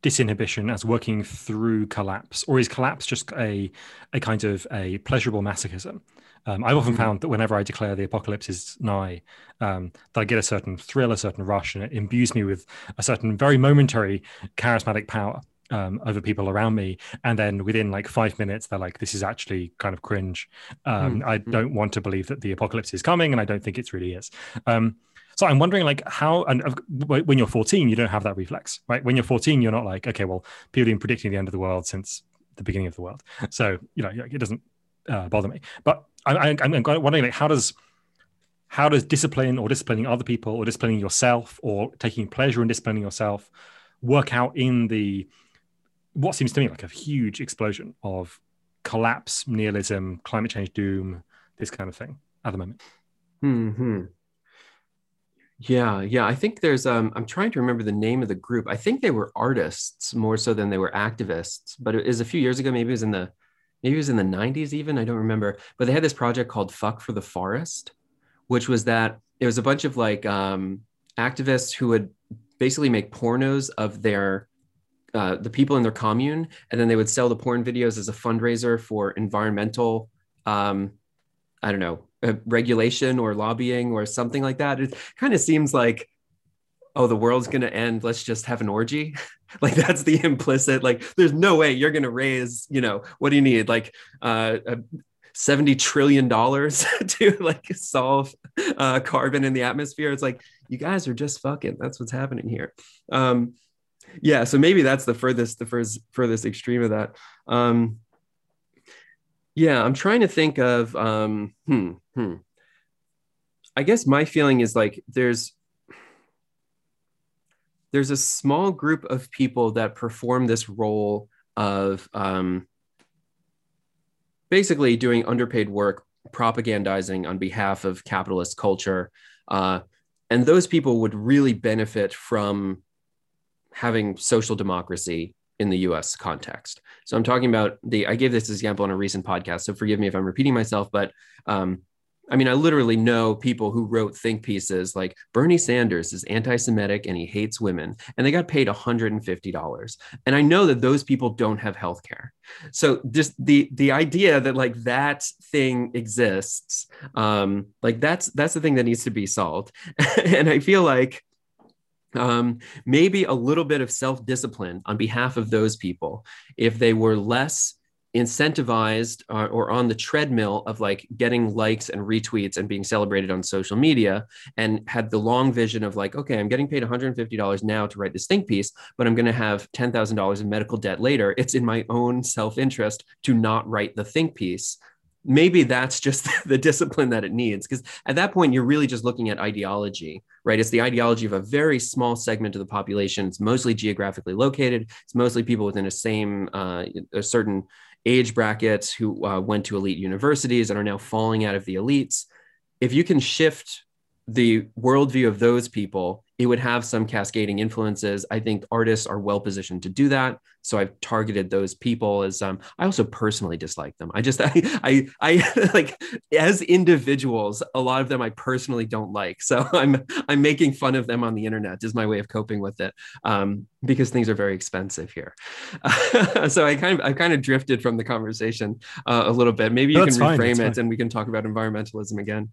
disinhibition as working through collapse, or is collapse just a a kind of a pleasurable masochism? Um, I've often mm-hmm. found that whenever I declare the apocalypse is nigh, um, that I get a certain thrill, a certain rush, and it imbues me with a certain very momentary charismatic power um, over people around me and then within like five minutes they're like this is actually kind of cringe um, mm-hmm. i hmm. don't want to believe that the apocalypse is coming and i don't think it really is um, so i'm wondering like how and when you're 14 you don't have that reflex right when you're 14 you're not like okay well people have been predicting the end of the world since the beginning of the world. So you know, it doesn't uh, bother me. But I, am wondering, like, how does how does discipline or disciplining other people or disciplining yourself or taking pleasure in disciplining yourself work out in the what seems to me like a huge explosion of collapse, nihilism, climate change doom, this kind of thing at the moment? Hmm. Yeah, yeah. I think there's um I'm trying to remember the name of the group. I think they were artists more so than they were activists, but it was a few years ago, maybe it was in the maybe it was in the 90s even, I don't remember. But they had this project called Fuck for the Forest, which was that it was a bunch of like um activists who would basically make pornos of their uh, the people in their commune, and then they would sell the porn videos as a fundraiser for environmental, um, I don't know, uh, regulation or lobbying or something like that. It kind of seems like, oh, the world's going to end. Let's just have an orgy. like that's the implicit. Like, there's no way you're going to raise. You know, what do you need? Like, uh, a, 70 trillion dollars to like solve uh, carbon in the atmosphere it's like you guys are just fucking that's what's happening here um, yeah so maybe that's the furthest the first furthest extreme of that um yeah i'm trying to think of um hmm, hmm. i guess my feeling is like there's there's a small group of people that perform this role of um basically doing underpaid work propagandizing on behalf of capitalist culture uh, and those people would really benefit from having social democracy in the US context. So I'm talking about the, I gave this example on a recent podcast, so forgive me if I'm repeating myself, but um, I mean, I literally know people who wrote think pieces like Bernie Sanders is anti Semitic and he hates women, and they got paid $150. And I know that those people don't have health care. So just the the idea that like that thing exists, um, like that's that's the thing that needs to be solved. and I feel like um, maybe a little bit of self discipline on behalf of those people if they were less incentivized or, uh, or, on the treadmill of like getting likes and retweets and being celebrated on social media and had the long vision of like okay i'm getting paid $150 now to write this think piece but i'm going to have $10000 in medical debt later. It's in my own self-interest to not write the think piece maybe that's just the discipline that it needs because at that point you're really just looking at ideology right? It's the ideology of a very small segment of the population. It's mostly geographically located. It's mostly people within a same uh, a certain age brackets who uh, went to elite universities and are now falling out of the elites. If you can shift the worldview of those people it would have some cascading influences. I think artists are well positioned to do that. So I've targeted those people as um, I also personally dislike them. I just I I, I like as individuals, a lot of them I personally don't like. So I'm I'm making fun of them on the internet is my way of coping with it um, because things are very expensive here. so I kind of I kind of drifted from the conversation uh, a little bit. Maybe you can reframe it and we can talk about environmentalism again.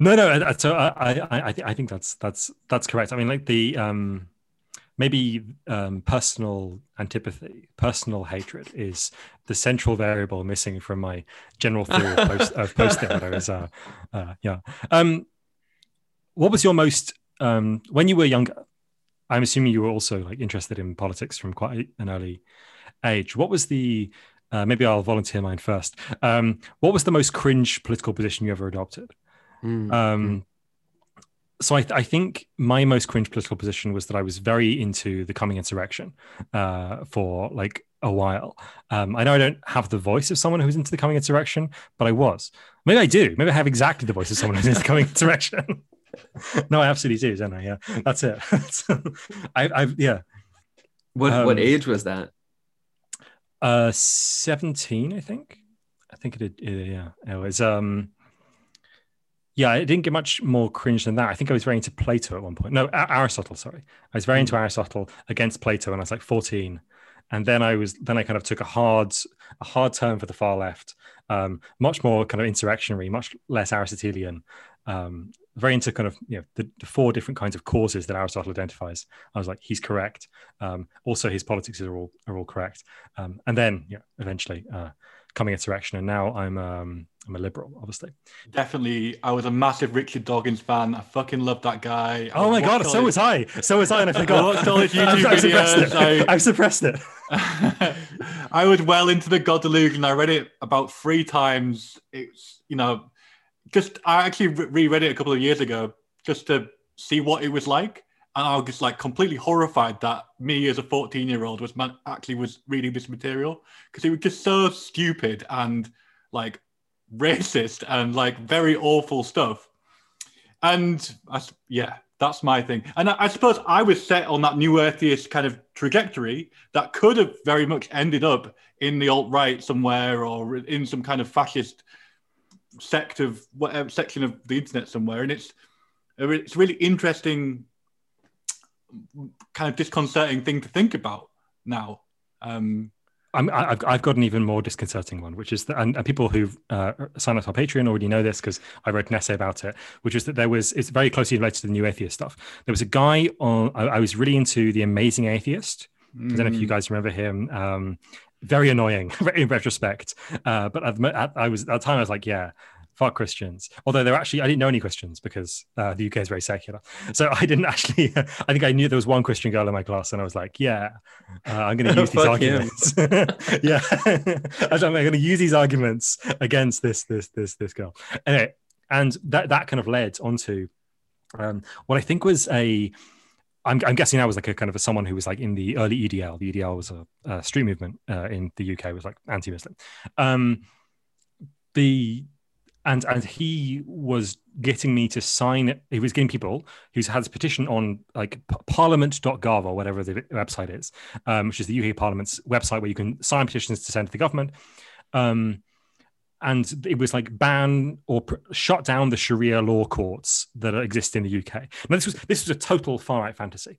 No, no. So I, I, I, I think that's that's that's correct. I mean, like the um, maybe um, personal antipathy, personal hatred is the central variable missing from my general theory of, post, of posting. That I was, uh, uh, yeah. Um, what was your most um, when you were younger? I'm assuming you were also like interested in politics from quite an early age. What was the uh, maybe I'll volunteer mine first. Um, what was the most cringe political position you ever adopted? Mm. Um, so I, th- I, think my most cringe political position was that I was very into the coming insurrection uh, for like a while. Um, I know I don't have the voice of someone who's into the coming insurrection, but I was. Maybe I do. Maybe I have exactly the voice of someone who's into the coming insurrection. no, I absolutely do, don't I? Yeah, that's it. I, I've yeah. What um, what age was that? Uh, seventeen, I think. I think it did. Yeah, it was. Um, yeah, I didn't get much more cringe than that. I think I was very into Plato at one point. No, Aristotle. Sorry, I was very into hmm. Aristotle against Plato when I was like fourteen, and then I was then I kind of took a hard a hard turn for the far left, um, much more kind of insurrectionary, much less Aristotelian. Um, very into kind of you know the, the, four different kinds of causes that Aristotle identifies. I was like, he's correct. Um, also, his politics are all are all correct. Um, and then yeah, eventually uh, coming insurrection, and now I'm um, I'm a liberal, obviously. Definitely, I was a massive Richard Dawkins fan. I fucking love that guy. Oh my god, so was I. So was I, and I forgot. I watched all his YouTube I've, videos. I, I've suppressed it. I was well into the God Delusion. I read it about three times. It's you know, just I actually reread it a couple of years ago just to see what it was like, and I was just like completely horrified that me as a 14 year old was man- actually was reading this material because it was just so stupid and like racist and like very awful stuff. And I, yeah, that's my thing. And I, I, suppose I was set on that new atheist kind of trajectory that could have very much ended up in the alt right somewhere or in some kind of fascist sect of whatever section of the internet somewhere. And it's it's really interesting, kind of disconcerting thing to think about now. Um, I'm, I've, I've got an even more disconcerting one, which is that, and, and people who uh, sign up to our Patreon already know this because I wrote an essay about it, which is that there was, it's very closely related to the new atheist stuff. There was a guy on, I, I was really into The Amazing Atheist. Mm. I don't know if you mm. guys remember him. Um, very annoying in retrospect. Uh, but at, at, I was, at the time, I was like, yeah, fuck Christians. Although they're actually, I didn't know any Christians because uh, the UK is very secular. So I didn't actually, I think I knew there was one Christian girl in my class and I was like, yeah, uh, I'm going to use these arguments. yeah. I'm going to use these arguments against this, this, this, this girl. Anyway, and that, that kind of led onto um, what I think was a, I'm, I'm, guessing I was like a kind of a, someone who was like in the early EDL. The EDL was a, a street movement uh, in the UK, was like anti-Muslim. Um, the and and he was getting me to sign he was getting people who's had this petition on like parliament.gov or whatever the website is um, which is the uk parliament's website where you can sign petitions to send to the government. Um, and it was like ban or pr- shut down the sharia law courts that exist in the uk now this was this was a total far right fantasy.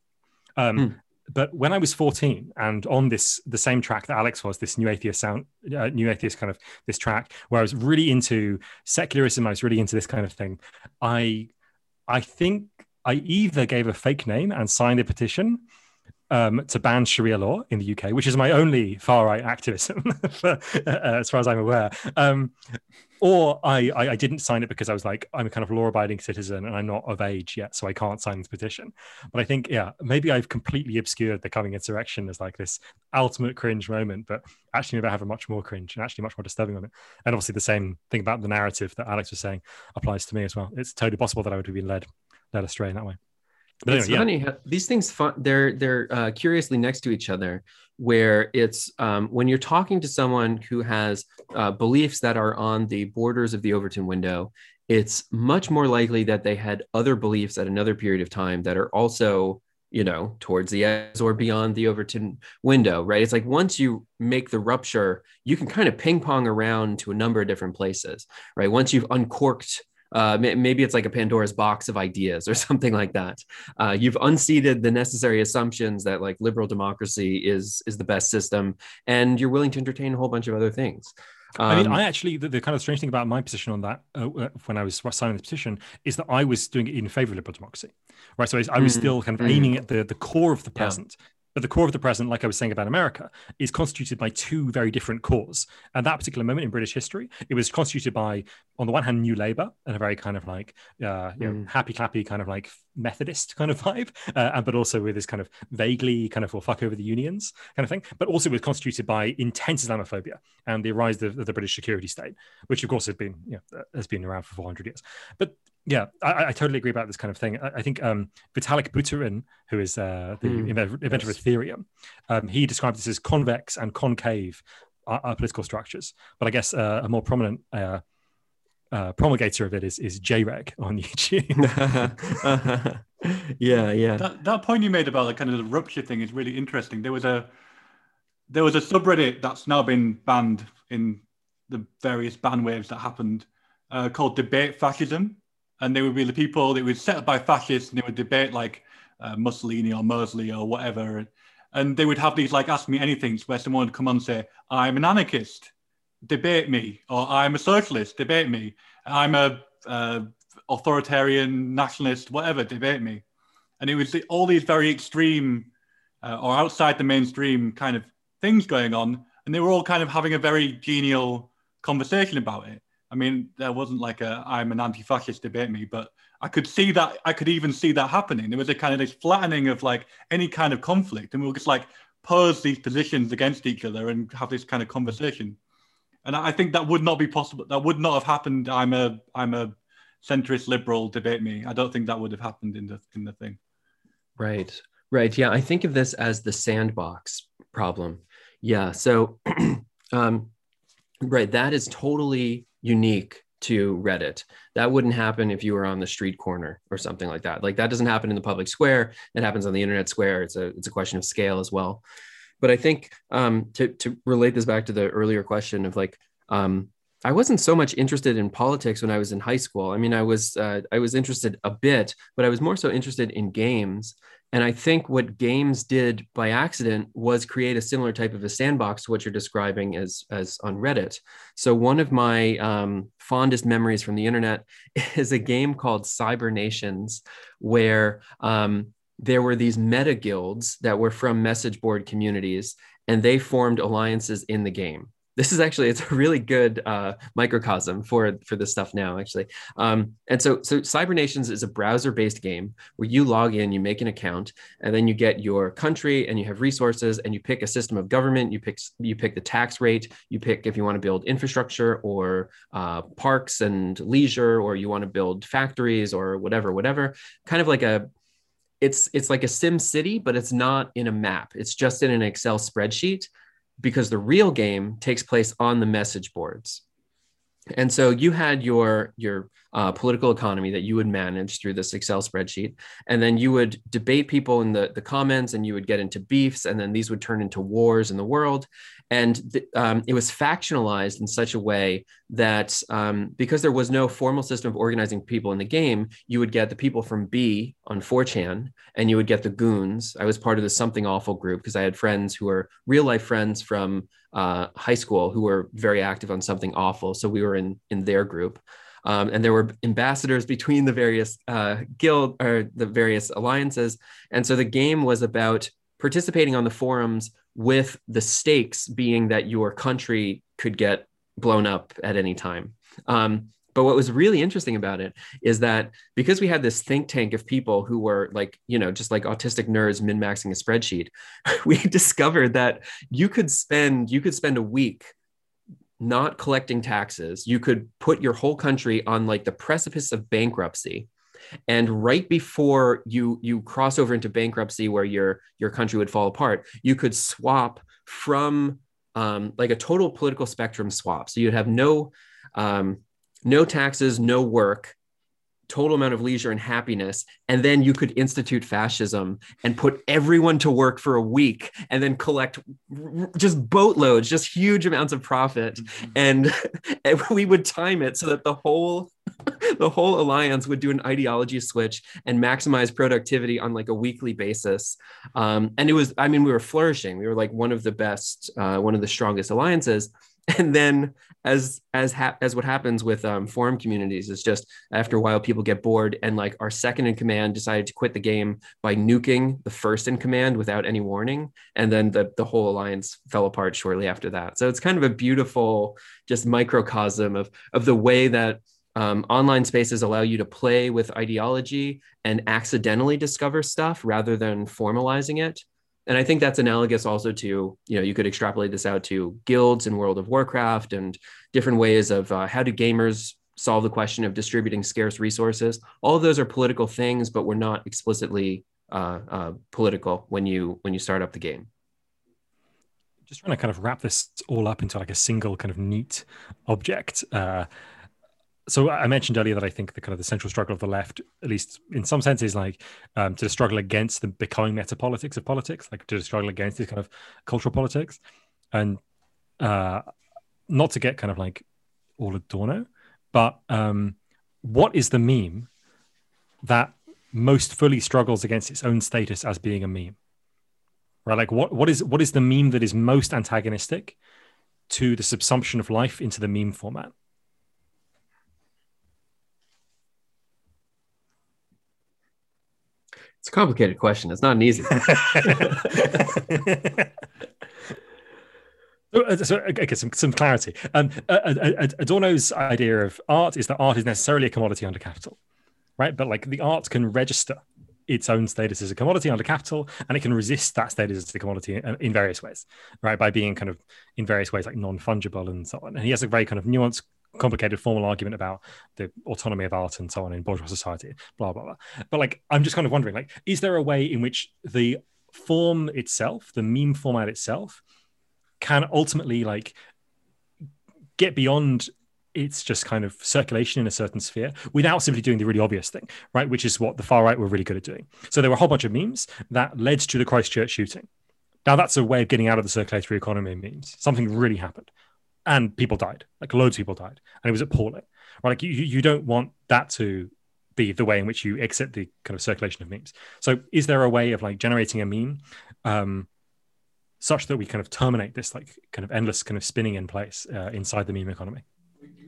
Um, mm but when I was 14 and on this the same track that Alex was, this new atheist sound, uh, new atheist kind of this track where I was really into secularism, I was really into this kind of thing. I I think I either gave a fake name and signed a petition um, to ban Sharia law in the UK, which is my only far right activism, uh, as far as I'm aware. Um, or I, I, I didn't sign it because I was like I'm a kind of law-abiding citizen and I'm not of age yet, so I can't sign this petition. But I think yeah, maybe I've completely obscured the coming insurrection as like this ultimate cringe moment, but actually maybe I have a much more cringe and actually much more disturbing on it. And obviously the same thing about the narrative that Alex was saying applies to me as well. It's totally possible that I would have been led led astray in that way. But it's anyway, funny. These things, they're they're uh, curiously next to each other. Where it's um, when you're talking to someone who has uh, beliefs that are on the borders of the Overton window, it's much more likely that they had other beliefs at another period of time that are also, you know, towards the edge or beyond the Overton window. Right? It's like once you make the rupture, you can kind of ping pong around to a number of different places. Right? Once you've uncorked uh, maybe it's like a Pandora's box of ideas or something like that. Uh, you've unseated the necessary assumptions that like liberal democracy is is the best system, and you're willing to entertain a whole bunch of other things. Um, I mean, um, I actually the, the, kind of strange thing about my position on that uh, uh when I was signing the petition is that I was doing it in favor of liberal democracy, right? So I, I was mm, still kind of mm, aiming at the the core of the present. Yeah. But the core of the present, like I was saying about America, is constituted by two very different cores. At that particular moment in British history, it was constituted by, on the one hand, New Labour and a very kind of like, uh, you know, mm. happy clappy kind of like Methodist kind of vibe, uh, but also with this kind of vaguely kind of well, fuck over the unions kind of thing. But also was constituted by intense Islamophobia and the rise of, of the British security state, which of course has been you know, has been around for 400 years. But yeah, I, I, totally agree about this kind of thing. I, I think um, Vitalik Buterin, who is uh, the mm, inventor, yes. of Ethereum, um, he described this as convex and concave uh, uh political structures. But I guess uh, a more prominent uh, uh, promulgator of it is is JREG on YouTube. yeah, yeah. That, that point you made about the kind of the rupture thing is really interesting. There was a there was a subreddit that's now been banned in the various ban waves that happened called Debate Fascism and they would be the people that were set up by fascists, and they would debate like uh, Mussolini or Mosley or whatever, and they would have these like ask me anything, where someone would come on and say, "I'm an anarchist, debate me," or "I'm a socialist, debate me," "I'm a uh, authoritarian nationalist, whatever, debate me," and it was all these very extreme uh, or outside the mainstream kind of things going on and they were all kind of having a very genial conversation about it. I mean, there wasn't like a I'm an anti-fascist debate me, but I could see that I could even see that happening. There was a kind of this flattening of like any kind of conflict, and we were just like pose these positions against each other and have this kind of conversation. And I think that would not be possible. That would not have happened. I'm a I'm a centrist liberal. Debate me. I don't think that would have happened in the in the thing. Right. Right. Yeah. I think of this as the sandbox problem. Yeah. So, um, right. That is totally unique to Reddit. That wouldn't happen if you were on the street corner or something like that. Like that doesn't happen in the public square. It happens on the internet square. It's a it's a question of scale as well. But I think um, to to relate this back to the earlier question of like um, I wasn't so much interested in politics when I was in high school. I mean, I was uh, I was interested a bit, but I was more so interested in games and I think what games did by accident was create a similar type of a sandbox to what you're describing as, as on Reddit. So one of my um, fondest memories from the internet is a game called Cyber Nations, where um, there were these meta guilds that were from message board communities, and they formed alliances in the game this is actually it's a really good uh, microcosm for for this stuff now actually. Um, and so so cyber nations is a browser based game where you log in you make an account and then you get your country and you have resources and you pick a system of government you pick you pick the tax rate you pick if you want to build infrastructure or uh, parks and leisure or you want to build factories or whatever whatever. Kind of like a it's it's like a sim city but it's not in a map. It's just in an excel spreadsheet because the real game takes place on the message boards. And so you had your your uh, political economy that you would manage through this Excel spreadsheet, and then you would debate people in the the comments, and you would get into beefs, and then these would turn into wars in the world, and th- um, it was factionalized in such a way that um, because there was no formal system of organizing people in the game, you would get the people from B on 4chan and you would get the goons. I was part of the Something Awful group because I had friends who were real life friends from uh, high school who were very active on Something Awful. So we were in, in their group. Um, and there were ambassadors between the various uh, guild or the various alliances. And so the game was about participating on the forums with the stakes being that your country could get blown up at any time. Um, but what was really interesting about it is that because we had this think tank of people who were like, you know, just like autistic nerds min maxing a spreadsheet, we discovered that you could spend you could spend a week not collecting taxes. You could put your whole country on like the precipice of bankruptcy and right before you you cross over into bankruptcy where your your country would fall apart you could swap from um, like a total political spectrum swap. So you'd have no um, no taxes no work total amount of leisure and happiness and then you could institute fascism and put everyone to work for a week and then collect just boatloads just huge amounts of profit mm-hmm. and, and we would time it so that the whole the whole alliance would do an ideology switch and maximize productivity on like a weekly basis. Um, and it was, I mean, we were flourishing. We were like one of the best, uh, one of the strongest alliances. And then, as as as what happens with um, forum communities is just after a while people get bored, and like our second in command decided to quit the game by nuking the first in command without any warning, and then the the whole alliance fell apart shortly after that. So it's kind of a beautiful just microcosm of of the way that um, online spaces allow you to play with ideology and accidentally discover stuff rather than formalizing it and i think that's analogous also to you know you could extrapolate this out to guilds in world of warcraft and different ways of uh, how do gamers solve the question of distributing scarce resources. All of those are political things but we're not explicitly uh, uh, political when you when you start up the game. Just trying to kind of wrap this all up into like a single kind of neat object. Uh, so I mentioned earlier that I think the kind of the central struggle of the left, at least in some sense, is like um, to struggle against the becoming metapolitics of politics, like to struggle against this kind of cultural politics, and uh, not to get kind of like all Adorno, but um, what is the meme that most fully struggles against its own status as being a meme? Right, like what what is what is the meme that is most antagonistic to the subsumption of life into the meme format? It's a complicated question. It's not an easy. So, uh, okay, some, some clarity. Um, uh, uh, Adorno's idea of art is that art is necessarily a commodity under capital, right? But like the art can register its own status as a commodity under capital, and it can resist that status as a commodity in, in various ways, right? By being kind of in various ways like non fungible and so on. And he has a very kind of nuanced, complicated formal argument about the autonomy of art and so on in bourgeois society, blah blah blah. But like, I'm just kind of wondering, like, is there a way in which the form itself, the meme format itself, can ultimately like get beyond it's just kind of circulation in a certain sphere without simply doing the really obvious thing, right? Which is what the far right were really good at doing. So there were a whole bunch of memes that led to the Christchurch shooting. Now that's a way of getting out of the circulatory economy memes. Something really happened, and people died. Like loads of people died, and it was appalling. Right? Like you, you don't want that to be the way in which you exit the kind of circulation of memes. So is there a way of like generating a meme? Um, such that we kind of terminate this like kind of endless kind of spinning in place uh, inside the meme economy.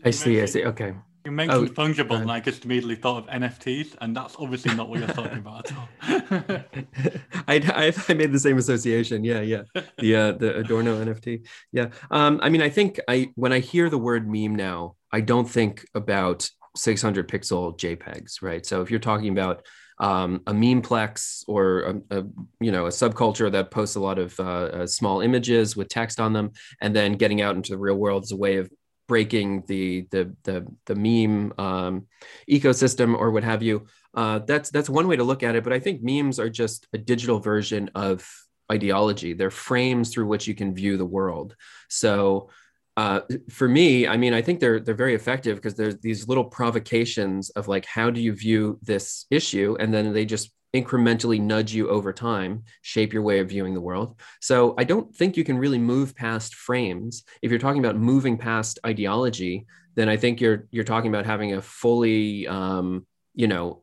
I see. I see. Okay. You mentioned oh, fungible, and I just immediately thought of NFTs, and that's obviously not what you're talking about at all. I, I, I made the same association. Yeah, yeah. The uh, the Adorno NFT. Yeah. Um. I mean, I think I when I hear the word meme now, I don't think about 600 pixel JPEGs, right? So if you're talking about um, a memeplex or a, a, you know a subculture that posts a lot of uh, uh, small images with text on them, and then getting out into the real world as a way of breaking the the the, the meme um, ecosystem or what have you. Uh, that's that's one way to look at it. But I think memes are just a digital version of ideology. They're frames through which you can view the world. So uh, for me, I mean, I think they're they're very effective because there's these little provocations of like, how do you view this issue, and then they just incrementally nudge you over time, shape your way of viewing the world. So I don't think you can really move past frames. If you're talking about moving past ideology, then I think you're you're talking about having a fully, um, you know,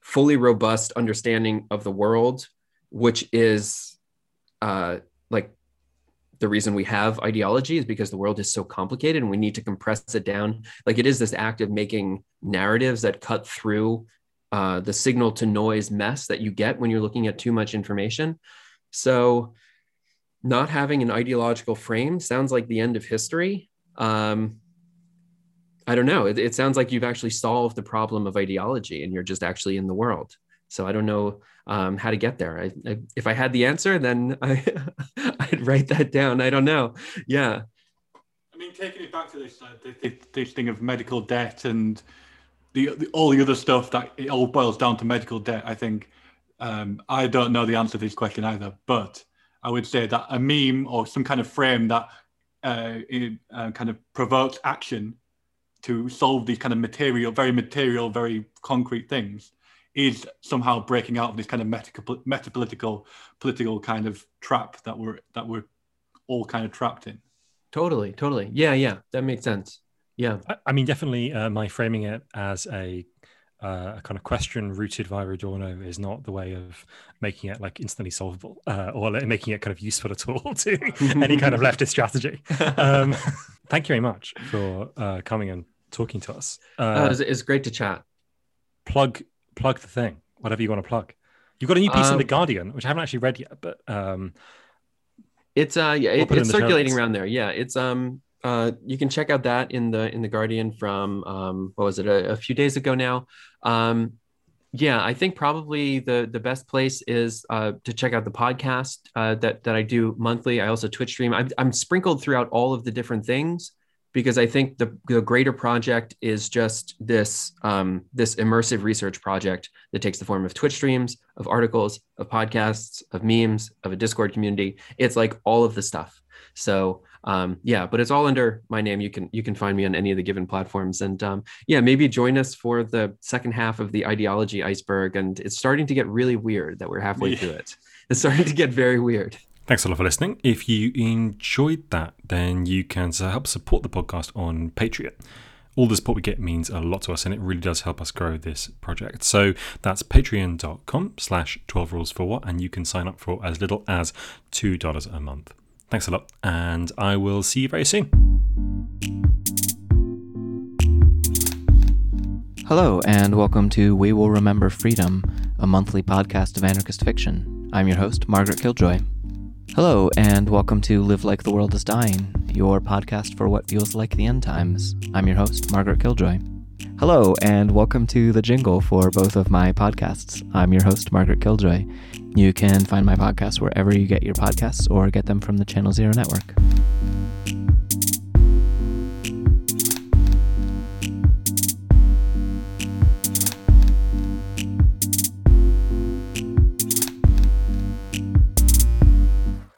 fully robust understanding of the world, which is uh, like the reason we have ideology is because the world is so complicated and we need to compress it down. Like it is this act of making narratives that cut through uh, the signal to noise mess that you get when you're looking at too much information. So, not having an ideological frame sounds like the end of history. Um, I don't know. It, it, sounds like you've actually solved the problem of ideology and you're just actually in the world. So I don't know um, how to get there. I, I, if I had the answer, then I, I'd write that down. I don't know. Yeah. I mean, taking it back to this, uh, this, this thing of medical debt and the, the, all the other stuff that it all boils down to medical debt. I think um, I don't know the answer to this question either, but I would say that a meme or some kind of frame that uh, it, uh, kind of provokes action to solve these kind of material, very material, very concrete things is somehow breaking out of this kind of meta- meta-political, political kind of trap that we're that we're all kind of trapped in. Totally, totally. Yeah, yeah, that makes sense. Yeah, I, I mean, definitely. Uh, my framing it as a, uh, a kind of question rooted via Adorno is not the way of making it like instantly solvable uh, or making it kind of useful at all to any kind of leftist strategy. Um, thank you very much for uh, coming and talking to us. Uh, it's, it's great to chat. Plug plug the thing, whatever you want to plug. You've got a new piece um, in the Guardian, which I haven't actually read yet, but um, it's uh yeah, it, it's circulating around there. Yeah, it's um uh, you can check out that in the in the Guardian from um, what was it a, a few days ago now. Um, yeah, I think probably the the best place is uh, to check out the podcast uh, that that I do monthly. I also Twitch stream. I'm, I'm sprinkled throughout all of the different things because I think the, the greater project is just this um, this immersive research project that takes the form of Twitch streams, of articles, of podcasts, of memes, of a Discord community. It's like all of the stuff. So um, yeah, but it's all under my name. You can you can find me on any of the given platforms, and um, yeah, maybe join us for the second half of the ideology iceberg. And it's starting to get really weird that we're halfway yeah. through it. It's starting to get very weird. Thanks a lot for listening. If you enjoyed that, then you can help support the podcast on Patreon. All the support we get means a lot to us and it really does help us grow this project. So that's patreon.com slash 12 rules for what, and you can sign up for as little as $2 a month. Thanks a lot, and I will see you very soon. Hello, and welcome to We Will Remember Freedom, a monthly podcast of anarchist fiction. I'm your host, Margaret Killjoy. Hello, and welcome to Live Like the World is Dying, your podcast for what feels like the end times. I'm your host, Margaret Killjoy. Hello, and welcome to the jingle for both of my podcasts. I'm your host, Margaret Killjoy. You can find my podcasts wherever you get your podcasts or get them from the Channel Zero Network.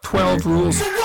Twelve rules.